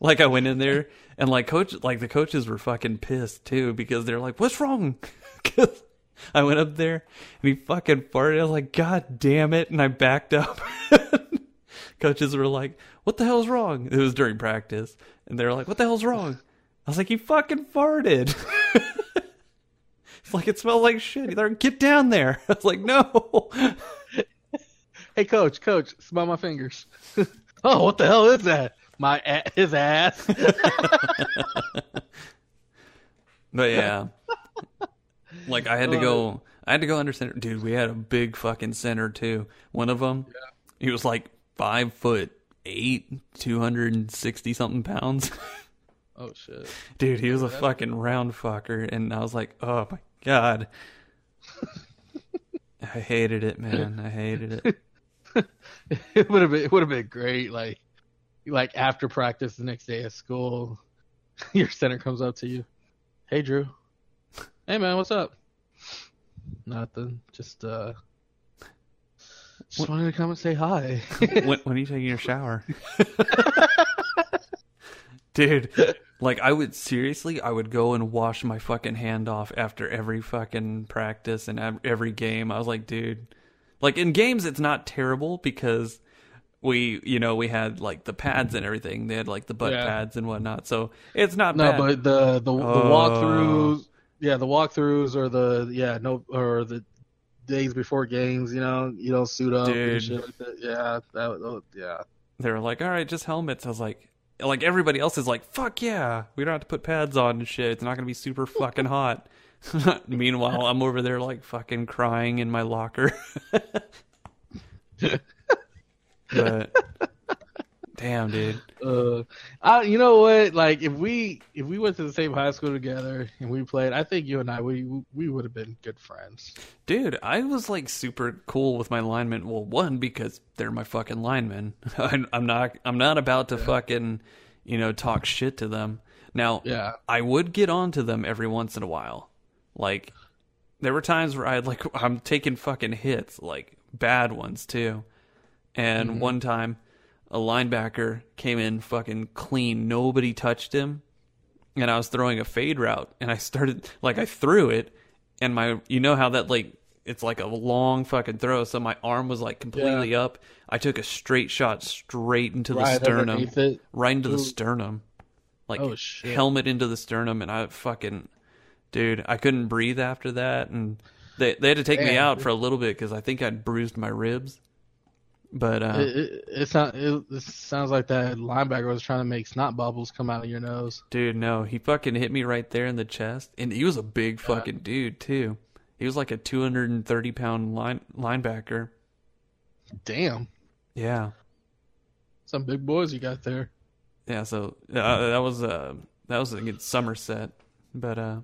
like I went in there and like coach, like the coaches were fucking pissed too because they're like, "What's wrong?" I went up there and he fucking farted. I was like, God damn it! And I backed up. coaches were like, "What the hell's wrong?" It was during practice, and they were like, "What the hell's wrong?" I was like, "He fucking farted." It's like it smells like shit. He's like, get down there. I was like, no. Hey, coach, coach, smell my fingers. oh, what the hell is that? My a- his ass. But yeah, like I had to Oh. go. I had to go under center. Dude, we had a big fucking center too. One of them, he was like five foot eight, two hundred and sixty something pounds. oh shit. Dude, he was a fucking round fucker, and I was like, oh my god. I hated it, man. I hated it. It would have been it would have been great. Like like after practice the next day at school, your center comes up to you. Hey Drew. Hey man, what's up? Nothing. Just uh just wanted to come and say hi. when, when are you taking your shower? Dude, like I would seriously, I would go and wash my fucking hand off after every fucking practice and every game. I was like, dude, like in games, it's not terrible because we, you know, we had like the pads and everything. They had like the butt Yeah. pads and whatnot, so it's not no, bad. but the the, the Oh. walkthroughs yeah, the walkthroughs or the yeah, no or the days before games, you know, you don't suit up Dude. and shit like that. Yeah, that was oh, yeah. they were like, all right, just helmets. I was like, like everybody else is like, fuck yeah, we don't have to put pads on and shit. It's not gonna be super fucking hot. Meanwhile, I'm over there like fucking crying in my locker. but damn, dude, Uh, I, you know what? Like, if we if we went to the same high school together and we played, I think you and I we we would have been good friends. dude, I was like super cool with my linemen. Well, one because they're my fucking linemen. I'm, I'm not, I'm not about to fucking, you know, talk shit to them. Now, Yeah, I would get on to them every once in a while. Like there were times where I'd like I'm taking fucking hits, like bad ones too. And one time a linebacker came in fucking clean, nobody touched him. And I was throwing a fade route and I started like I threw it and my you know how that like it's like a long fucking throw, so my arm was like completely up. I took a straight shot straight into the right sternum right into the sternum. Like Oh, helmet into the sternum and I fucking dude, I couldn't breathe after that and they they had to take me out dude. for a little bit cuz I think I'd bruised my ribs. But uh It, it, it, sound, it, it sounds like that linebacker was trying to make snot bubbles come out of your nose. dude, no, he fucking hit me right there in the chest and he was a big fucking dude too. He was like a 230 pound line linebacker. Damn, Yeah. some big boys you got there. Yeah, so uh, that was uh that was against Somerset, but uh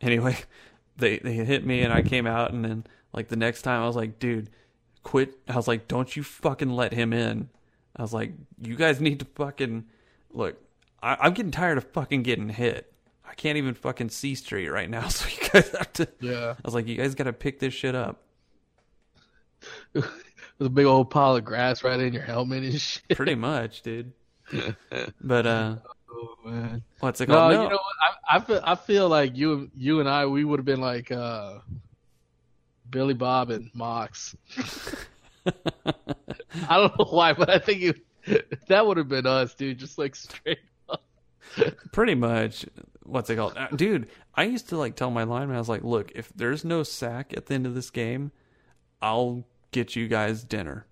anyway, they they hit me and I came out and then like the next time I was like, dude, quit. I was like, don't you fucking let him in. I was like, you guys need to fucking look. I, I'm getting tired of fucking getting hit. I can't even fucking see straight right now, so you guys have to. Yeah, I was like, you guys got to pick this shit up. there's a big old pile of grass right in your helmet and shit. Pretty much, dude. But uh, Oh man. what's it called? No, called? you know what? I, I feel I feel like you you and I we would have been like uh, Billy Bob and Mox. I don't know why, but I think you, that would have been us, dude. Just like straight up. Pretty much. What's it called? Uh, Dude, I used to like tell my lineman, I was like, look, if there's no sack at the end of this game, I'll get you guys dinner.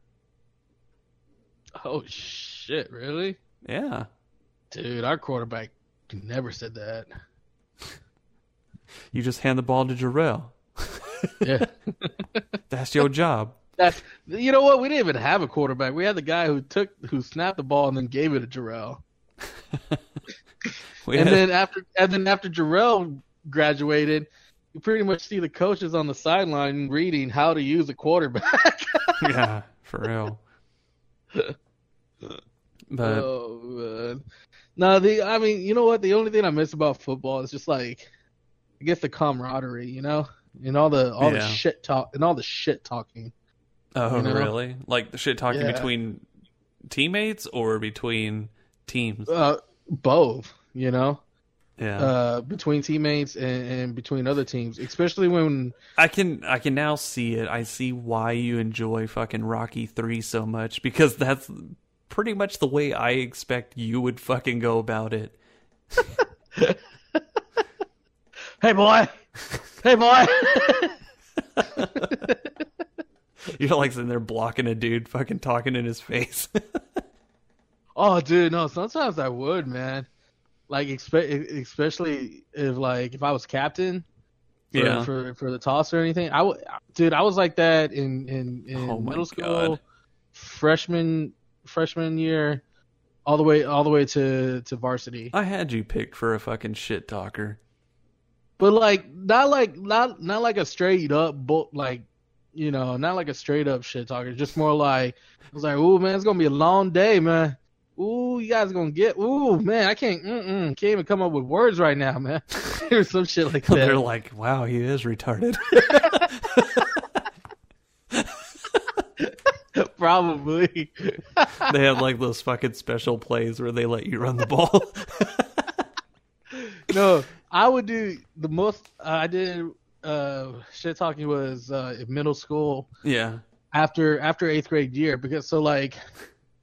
Oh shit! Really, Yeah. dude? Our quarterback never said that. You just hand the ball to Jarrell. Yeah, That's your job. that's you know what? We didn't even have a quarterback. We had the guy who took who snapped the ball and then gave it to Jarrell. And had- then after and then after Jarrell graduated, you pretty much see the coaches on the sideline reading how to use a quarterback. yeah, for real. But oh man. No, the I mean, you know what? The only thing I miss about football is just like I guess the camaraderie, you know? And all the all the shit talk and all the shit talking. oh, you know? really? Like the shit talking Yeah. between teammates or between teams? Uh both, you know? Yeah. Uh between teammates and, and between other teams. Especially when I can I can now see it. I see why you enjoy fucking Rocky 3 so much because that's pretty much the way I expect you would fucking go about it. Hey boy Hey, boy. You're like sitting there blocking a dude, fucking talking in his face. oh, dude, no. Sometimes I would, man. Like, expe- especially if like if I was captain. For, Yeah. For for the toss or anything, I would, dude. I was like that in in, in Oh middle school, God. freshman freshman year, all the way all the way to to varsity. I had you picked for a fucking shit talker. But like not like not not like a straight up bull like you know, not like a straight up shit talker. Just more like I was like, ooh man, it's gonna be a long day, man. Ooh, you guys gonna get ooh man, I can't can't even come up with words right now, man. or some shit like that. They're like, wow, he is retarded. Probably. they have like those fucking special plays where they let you run the ball. no, I would do the most I did uh shit talking was uh in middle school yeah. after after eighth grade year because so like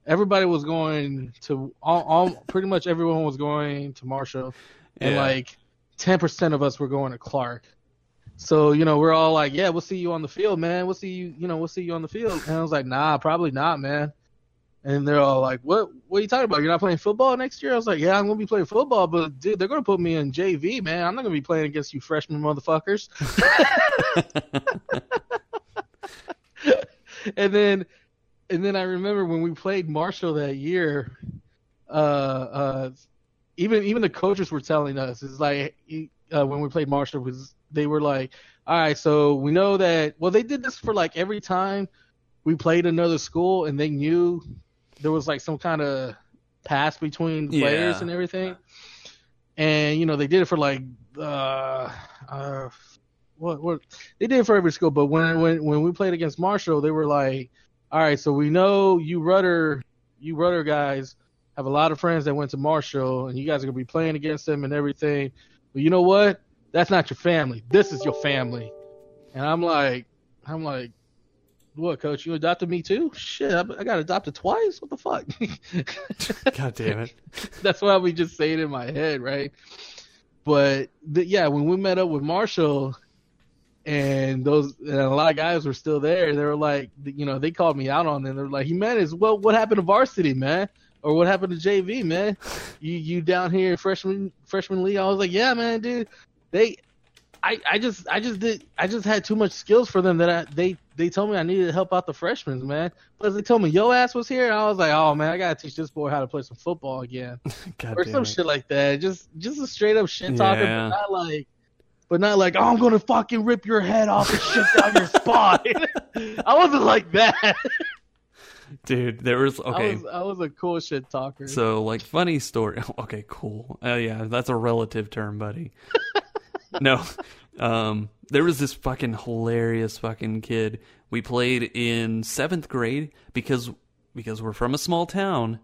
everybody was going to all, all pretty much everyone was going to Marshall and Yeah. like ten percent of us were going to Clark. So you know we're all like, yeah, we'll see you on the field, man. We'll see you, you know, we'll see you on the field. And I was like, nah, probably not, man. And they're all like, what? What are you talking about? You're not playing football next year? I was like, yeah, I'm gonna be playing football, but dude, they're gonna put me in JV, man. I'm not gonna be playing against you freshman motherfuckers. and then and then I remember when we played Marshall that year, uh, uh, even even the coaches were telling us it's like uh, when we played Marshall was they were like, all right, so we know that well they did this for like every time we played another school and they knew there was like some kind of pass between the players and everything, and you know they did it for like uh, uh what what they did it for every school, but when when when we played against Marshall, they were like, all right, so we know you rudder you rudder guys have a lot of friends that went to Marshall, and you guys are gonna be playing against them and everything. But you know what? That's not your family. This is your family. And I'm like, I'm like, what, coach? You adopted me too? Shit, I, I got adopted twice. What the fuck? God damn it. That's why we just say it in my head, right? But the, yeah, when we met up with Marshall, and those and a lot of guys were still there, they were like, you know, they called me out on it. They're like, "He man is well, what happened to varsity, man? Or what happened to JV, man? You you down here freshman freshman league?" I was like, "Yeah, man, dude. They, I I just I just did I just had too much skills for them that I they they told me I needed to help out the freshmen, man. Plus they told me yo ass was here, and I was like, oh man, I gotta teach this boy how to play some football again or some it. shit like that. Just just a straight up shit talker, Yeah. but not like, but not like, oh, I'm gonna fucking rip your head off and shit down your spine. I wasn't like that. Dude, there was I okay. was I was a cool shit talker. So like funny story. Okay, cool. Uh, yeah, that's a relative term, buddy. no, um, there was this fucking hilarious fucking kid. We played in seventh grade because because we're from a small town.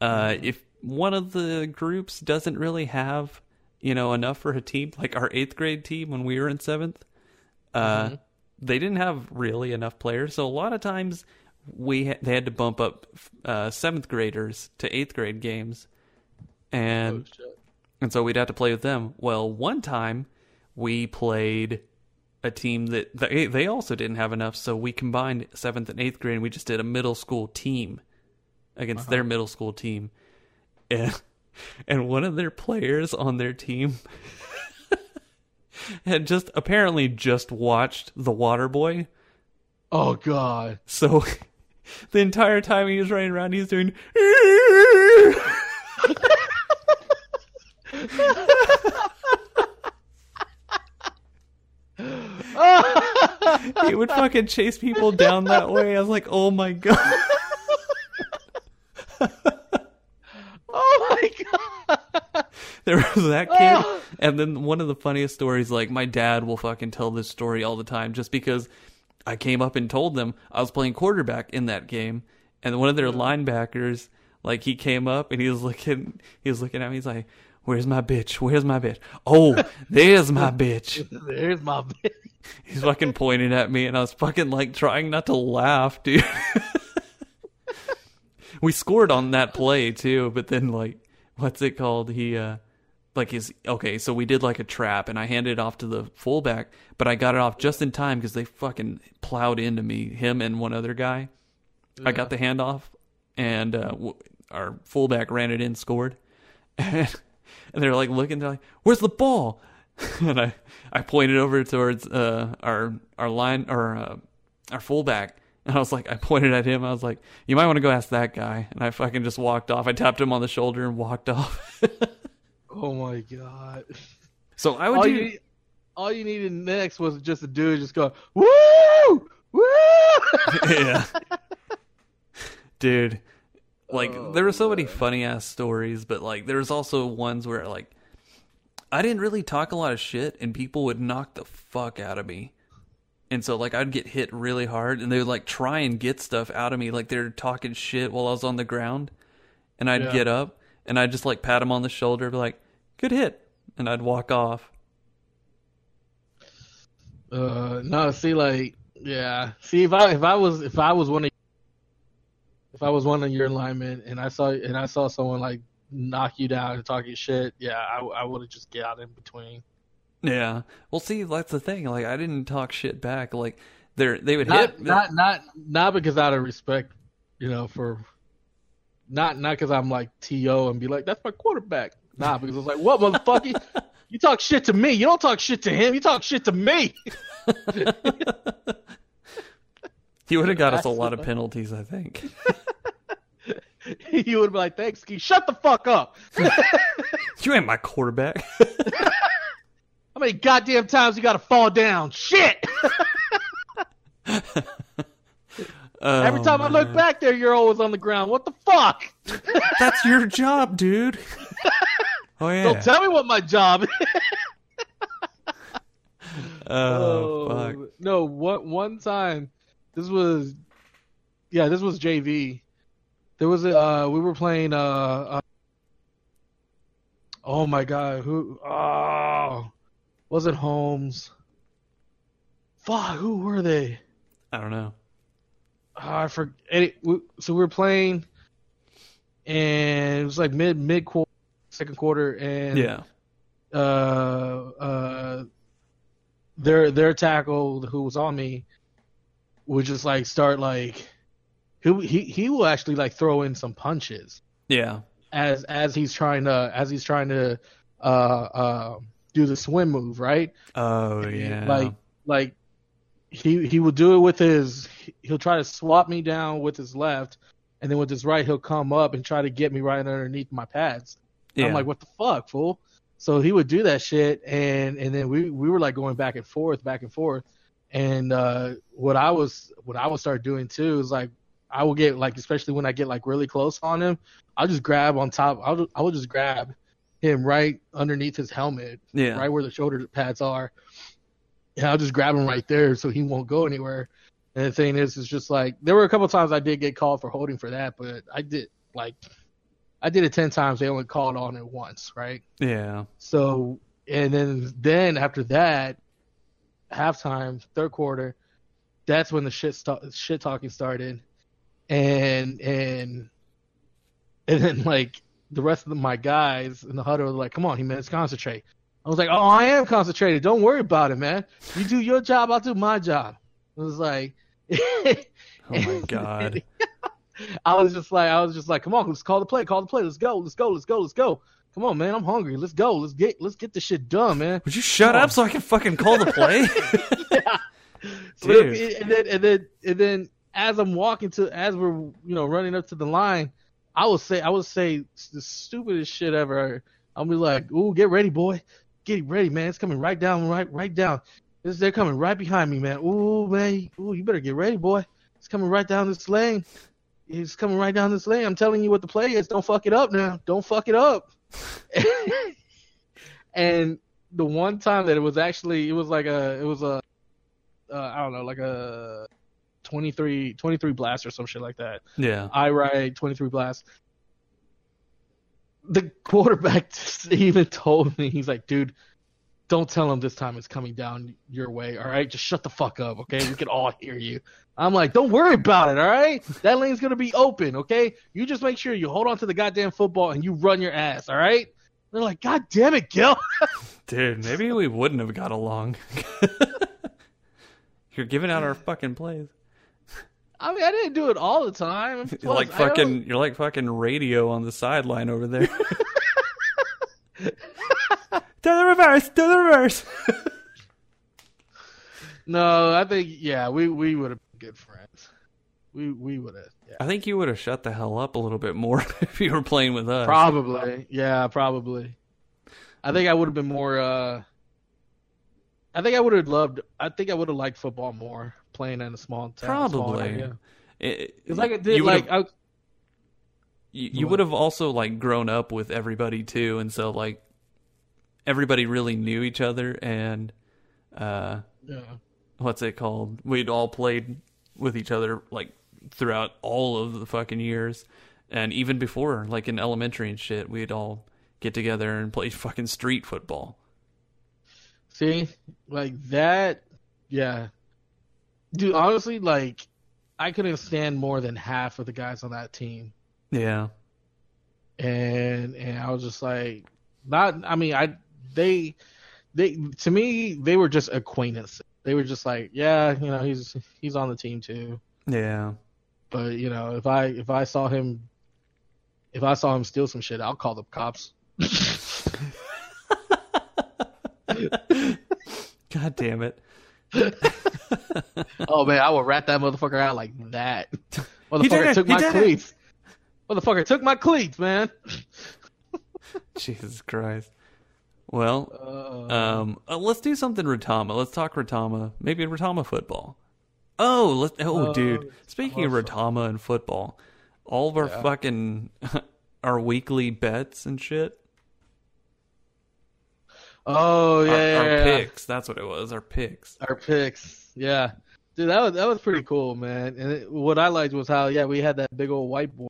Uh, if one of the groups doesn't really have you know enough for a team, like our eighth grade team when we were in seventh, uh, they didn't have really enough players. So a lot of times we ha- they had to bump up uh, seventh graders to eighth grade games, and Oh, and so we'd have to play with them. Well, one time we played a team that they they also didn't have enough, so we combined seventh and eighth grade, and we just did a middle school team against uh-huh. their middle school team, and and one of their players on their team had just apparently just watched The Water Boy. Oh god. So the entire time he was running around, he's doing. he would fucking chase people down that way. I was like, oh my god. oh my god. There was that kid. Ah. And then one of the funniest stories, like my dad will fucking tell this story all the time just because I came up and told them I was playing quarterback in that game. And one of their mm. linebackers, like he came up and he was looking he was looking at me, he's like, Where's my bitch? Where's my bitch? Oh, there's my bitch. There's my bitch. He's fucking pointing at me and I was fucking like trying not to laugh, dude. we scored on that play too, but then like what's it called? He uh like his okay, so we did like a trap, and I handed it off to the fullback, but I got it off just in time because they fucking plowed into me, him and one other guy. I got the handoff, and uh, w- our fullback ran it in, scored, and, and they're like looking, they're like, "Where's the ball?" and I I pointed over towards uh, our our line or uh, our fullback. And I was like, I pointed at him. I was like, "You might want to go ask that guy." And I fucking just walked off. I tapped him on the shoulder and walked off. Oh my god. so I would All do. you, need- all you needed next was just a dude just go woo woo. yeah. Dude, like Oh, there were so many funny ass stories, but like there was also ones where like I didn't really talk a lot of shit and people would knock the fuck out of me. And so like I'd get hit really hard and they would like try and get stuff out of me like they're talking shit while I was on the ground. And I'd Yeah. get up and I'd just like pat them on the shoulder be like, "Good hit." And I'd walk off. Uh, no, see, like, yeah. See, if I if I was if I was one of if I was one of your linemen and I saw and I saw someone like knock you down and talking shit, yeah, I, I would have just get out in between. Yeah. Well, see, that's the thing. Like I didn't talk shit back. Like they they would Not hit not not not because out of respect, you know, for not not because I'm like To and be like that's my quarterback. Nah, because it's like what motherfucker. You talk shit to me. You don't talk shit to him. You talk shit to me. He would have got us a lot of penalties, I think. you would be like, thanks, Ski. Shut the fuck up. you ain't my quarterback. How many goddamn times you gotta fall down? Shit! Oh, Every time I look Oh, back there, you're always on the ground. What the fuck? that's your job, dude. oh yeah. Don't tell me what my job is. Oh, oh fuck. No, one one time, this was, yeah, this was JV. There was a, uh, we were playing, uh, uh oh my god, who, oh, was it Holmes? Fuck, who were they? I don't know. Oh, I forget. So we were playing, and it was like mid mid quarter, second quarter, and Yeah. uh, uh, their their tackle who was on me would just like start like he he he will actually like throw in some punches Yeah. as as he's trying to as he's trying to uh uh do the swim move right Oh yeah. like like he he will do it with his he'll try to swap me down with his left and then with his right he'll come up and try to get me right underneath my pads yeah. I'm like, what the fuck, fool? So he would do that shit, and and then we we were like going back and forth, back and forth, and uh, what I was what I would start doing too is like I will get like especially when I get like really close on him, I'll just grab on top. I'll I will just grab him right underneath his helmet, yeah. right where the shoulder pads are, and I'll just grab him right there so he won't go anywhere. And the thing is, it's just like there were a couple times I did get called for holding for that, but I did like I did it ten times. They only called on it once, right? Yeah. So and then then after that, halftime, third quarter, that's when the shit st- shit talking started, and and and then like the rest of my guys in the huddle were like, "Come on, he let's concentrate." I was like, "Oh, I am concentrated. Don't worry about it, man. You do your job, I'll do my job." It was like, Oh my god. I was just like, I was just like, come on, let's call the play, call the play, let's go, let's go, let's go, let's go. Come on, man, I'm hungry. Let's go, let's get, let's get this shit done, man. Would you shut Come up on. so I can fucking call the play? yeah. Dude. then- and then, and then, and then, as I'm walking to, as we're, you know, running up to the line, I will say, I will say the stupidest shit ever. I'll be like, ooh, get ready, boy, get ready, man. It's coming right down, right, right down. This, they're coming right behind me, man. Ooh, man, ooh, you better get ready, boy. It's coming right down this lane. It's coming right down this lane. I'm telling you what the play is. Don't fuck it up now. Don't fuck it up. and the one time that it was actually, it was like a, it was a, uh, I don't know, like a 23, 23 blast or some shit like that. yeah. I ride 23 blast. The quarterback just even told me, he's like, dude, don't tell him this time it's coming down your way, all right? Just shut the fuck up, okay? We can all hear you. I'm like, don't worry about it, all right? That lane's gonna be open, okay? You just make sure you hold on to the goddamn football and you run your ass, all right? They're like, God damn it, Gil. Dude, maybe we wouldn't have got along. You're giving out our fucking plays. I mean, I didn't do it all the time. You're like fucking. You're like fucking radio on the sideline over there. to the reverse. To the reverse. No, I think yeah, we we would have been good friends. We we would have. Yeah. I think you would have shut the hell up a little bit more if you were playing with us. Probably. Yeah, probably. I think I would have been more uh I think I would have loved I think I would have liked football more playing in a small town. Probably. It- It's like it did you like I, you, you would have also like grown up with everybody too, and so like everybody really knew each other, and uh, yeah. what's it called? We'd all played with each other like throughout all of the fucking years, and even before, like in elementary and shit, we'd all get together and play fucking street football. See? Like that yeah. Dude, honestly, like I couldn't stand more than half of the guys on that team. Yeah, and and I was just like, not. I mean, I they they to me they were just acquaintances. They were just like, yeah, you know, he's he's on the team too. yeah. But you know, if I if I saw him, if I saw him steal some shit, I'll call the cops. God damn it! oh man, I will rat that motherfucker out like that. Motherfucker took my it. cleats. Motherfucker took my cleats, man. Jesus Christ. Well, Uh, Um, uh, let's do something Ratama. Let's talk Ratama. Maybe Ratama football. Oh, let oh, Uh, dude. Speaking of Ratama Ratama and football, all of our Yeah. fucking our weekly bets and shit. Oh yeah, our, yeah, our yeah. picks. That's what it was. Our picks. Our picks, yeah, dude, that was that was pretty cool, man. And it, what I liked was how, yeah, we had that big old whiteboard.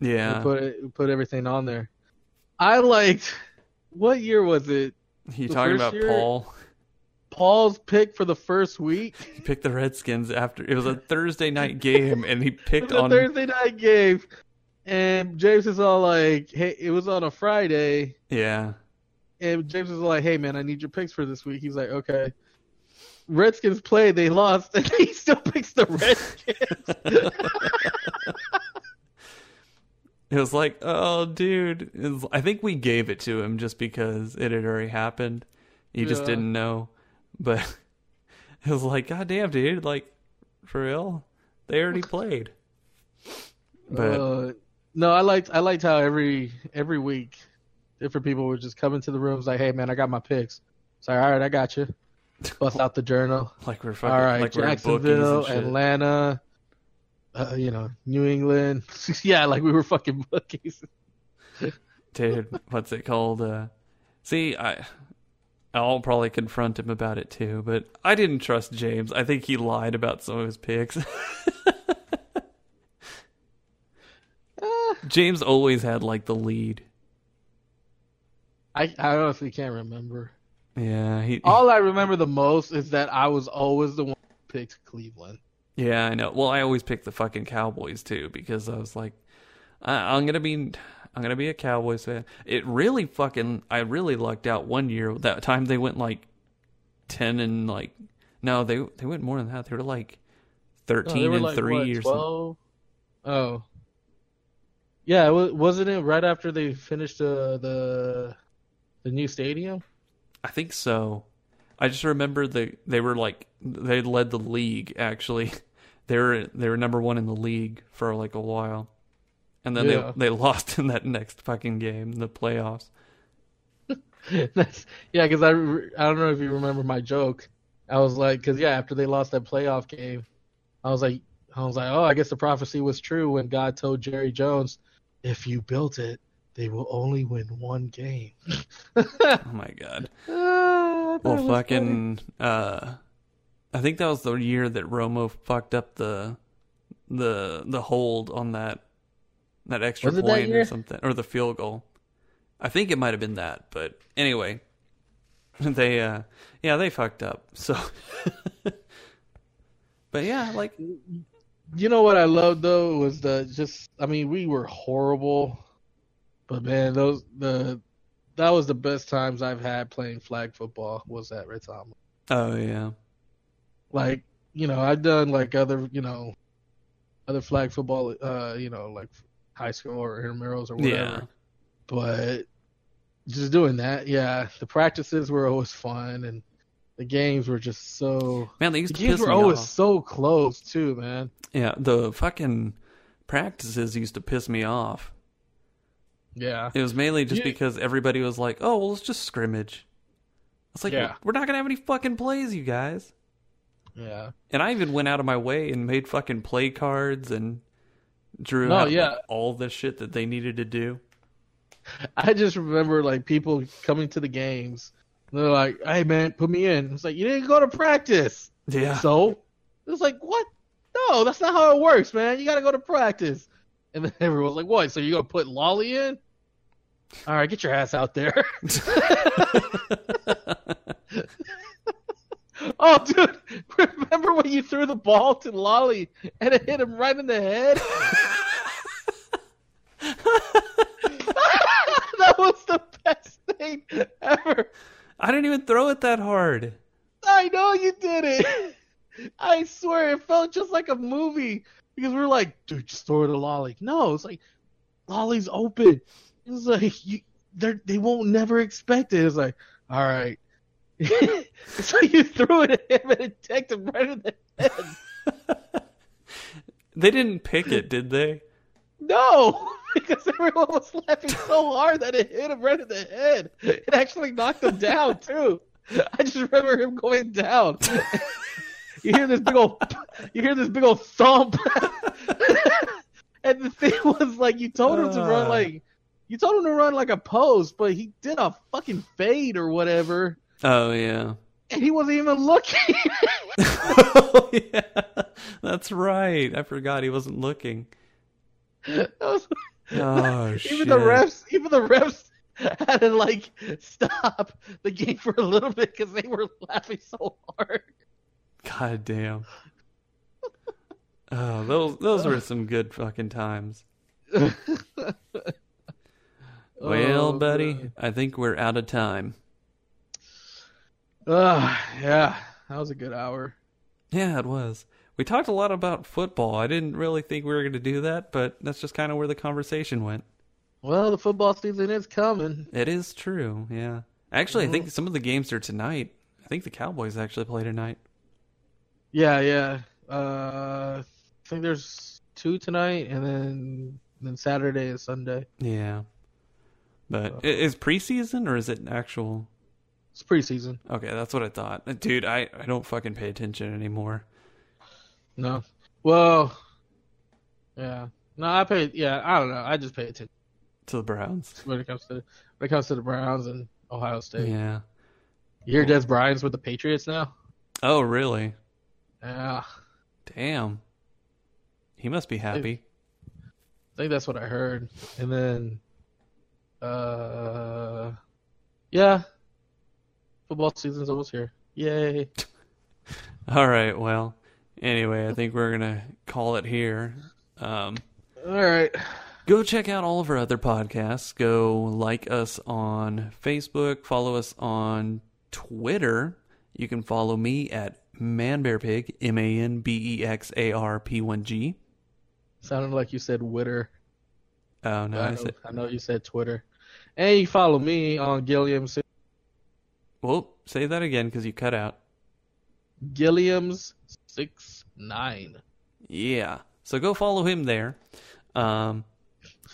Yeah. We put it, we put everything on there. I liked. What year was it? you talking about year- Paul? Paul's pick for the first week. He picked the Redskins after it was a Thursday night game, and he It picked was a on. Thursday night game, and James is all like, "Hey, it was on a Friday." Yeah. And James was like, "Hey, man, I need your picks for this week." He's like, "Okay." Redskins play, they lost, and he still picks the Redskins. It was like, oh, dude. Was- I think we gave it to him just because it had already happened. He just didn't know. But it was like, God damn, dude. Like, for real? They already played. But Uh, no, I liked I liked how every every week different people would just come into the rooms like, "Hey, man, I got my picks." It's like, "All right, I got you." Bust out the journal. like we're fucking, All right, like we're Jacksonville, and. Atlanta, uh, you know, New England. yeah, like we were fucking bookies. Dude, what's it called? Uh, see, I. I'll probably confront him about it too, but I didn't trust James. I think he lied about some of his picks. James always had like the lead. I I honestly can't remember. Yeah, he. All I remember the most is that I was always the one who picked Cleveland. Yeah, I know. Well, I always picked the fucking Cowboys too because I was like, I, I'm gonna be, I'm gonna be a Cowboys fan. It really fucking, I really lucked out one year. That time they went like ten and like, no, they they went more than that. They were like No, thirteen were and like, three what, or something. Oh. Yeah, wasn't it right after they finished uh, the the new stadium? I think so. I just remember they they were like they led the league actually. They were they were number one in the league for like a while, and then Yeah. they they lost in that next fucking game, the playoffs. That's, yeah, because I, I don't know if you remember my joke. I was like, because yeah, after they lost that playoff game, I was like, I was like, oh, I guess the prophecy was true when God told Jerry Jones, if you built it, they will only win one game. Oh my god. It Well, fucking. Uh, I think that was the year that Romo fucked up the the the hold on that that extra Was it that point or something, or the field goal. I think it might have been that, but anyway, they uh, yeah, they fucked up. So, but yeah, like You know what I loved though was the just I mean we were horrible, but man those the that was the best times I've had playing flag football. Was at Tomlin. Oh yeah. Like you know, I've done like other you know, other flag football. Uh, you know, like high school or intramurals or whatever. Yeah. But just doing that, yeah. The practices were always fun, and the games were just so. Man, they The to games piss were always off. so close too, man. Yeah, the fucking practices used to piss me off. Yeah. It was mainly just Yeah. because everybody was like, "Oh, well, it's just scrimmage." It's like Yeah. we're not gonna have any fucking plays, you guys. Yeah. And I even went out of my way and made fucking play cards and drew No, out like, yeah. all the shit that they needed to do. I just remember like people coming to the games. They're like, "Hey man, put me in." It's like you didn't go to practice, Yeah. so it's like, "What? No, that's not how it works, man. You got to go to practice." And then everyone's like, "What? So you gonna put Lolly in?" All right, get your ass out there. oh, dude, remember when you threw the ball to Lolly and it hit him right in the head? that was the best thing ever. I didn't even throw it that hard. I know you did it. I swear it felt just like a movie because we are like, dude, just throw it to Lolly. No, it's like Lolly's open. It's like you, they they won't never expect it. It's like, all right. so you threw it at him and it tagged him right in the head. They didn't pick it, did they? No, because everyone was laughing so hard that it hit him right in the head. It actually knocked him down too. I just remember him going down. You hear this big old, you hear this big old thump, and the thing was like you told him to run Ah. like, you told him to run like a post, but he did a fucking fade or whatever, Oh yeah. and he wasn't even looking. oh yeah. That's right. I forgot he wasn't looking. Was- Oh even shit. the refs, even the refs had to like stop the game for a little bit because they were laughing so hard. God damn. Oh, those those were some good fucking times. Well, Oh, buddy, man. I think we're out of time. Ah, yeah, that was a good hour. Yeah, it was. We talked a lot about football. I didn't really think we were going to do that, but that's just kind of where the conversation went. Well, the football season is coming. It is true, yeah. Actually, I think some of the games are tonight. I think the Cowboys actually play tonight. Yeah, yeah. Uh, I think there's two tonight, and then then Saturday and Sunday. Yeah. But So- is preseason or is it actual? It's preseason. Okay, that's what I thought. Dude, I, I don't fucking pay attention anymore. No. Well, yeah. No, I pay. Yeah, I don't know. I just pay attention To the Browns. when it comes to when it comes to the Browns and Ohio State. Yeah. You hear Dez Bryant's with the Patriots now? Oh, really? Yeah, Damn. He must be happy. I think that's what I heard. And then, uh, yeah, football season's almost here. Yay! All right, well, anyway, I think we're going to call it here. Um, All right. go check out all of our other podcasts. Go like us on Facebook, follow us on Twitter. You can follow me at manbearpig, M A N B E X A R P 1 G. Sounded like you said Witter. Oh, no, I, I know, said, I know you said Twitter. And you follow me on Gilliam's well, say that again because you cut out. Gilliam's six nine. Yeah. So go follow him there. Um,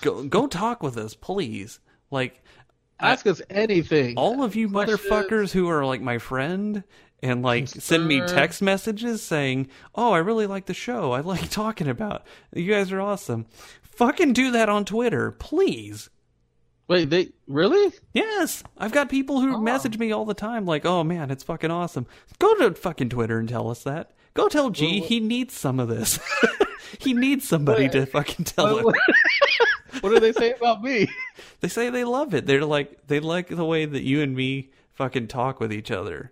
go go talk with us, please. Like Ask us anything. all of you motherfuckers who are like my friend and like send me text messages saying, "Oh, I really like the show. I like talking about. You guys are awesome." Fucking do that on Twitter, please. Wait, they really? Yes, I've got people who Oh. message me all the time like, "Oh man, it's fucking awesome." Go to fucking Twitter and tell us that. Go tell G Well, he needs some of this. he needs somebody Wait. to fucking tell him. what do they say about me? They say they love it. They're like they like the way that you and me fucking talk with each other.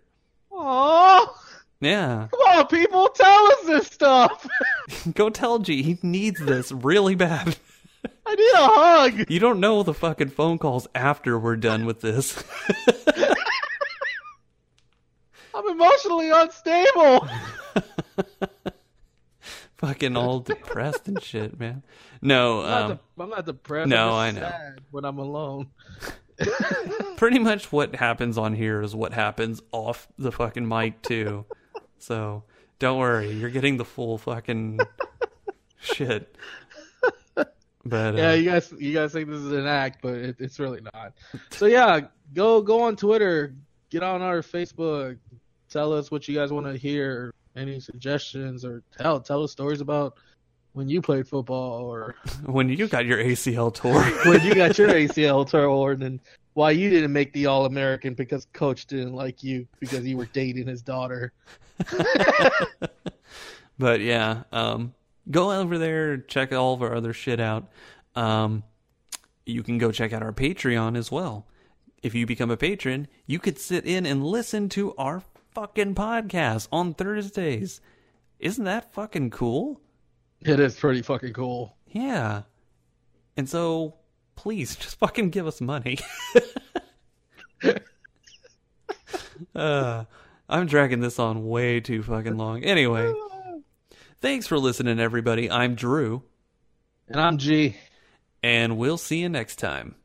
Oh, Yeah. come on, people, tell us this stuff. Go tell G he needs this really bad. I need a hug. You don't know the fucking phone calls after we're done with this. I'm emotionally unstable. fucking all depressed and shit, man. No, I'm, not, um, de- I'm not depressed. no, I'm I know. when I'm alone. pretty much what happens on here is what happens off the fucking mic too. So don't worry, you're getting the full fucking shit. But uh, Yeah, you guys, you guys think this is an act, but it, it's really not. So yeah, go go on Twitter, get on our Facebook, tell us what you guys want to hear, any suggestions, or tell tell us stories about when you played football or when you got your ACL tour, when you got your ACL torn and why you didn't make the All American because coach didn't like you because you were dating his daughter. but yeah, um, go over there, check all of our other shit out. Um, you can go check out our Patreon as well. If you become a patron, you could sit in and listen to our fucking podcast on Thursdays. Isn't that fucking cool? It is pretty fucking cool. Yeah. And so, please, just fucking give us money. uh, I'm dragging this on way too fucking long. Anyway, thanks for listening, everybody. I'm Drew, And I'm G. and we'll see you next time.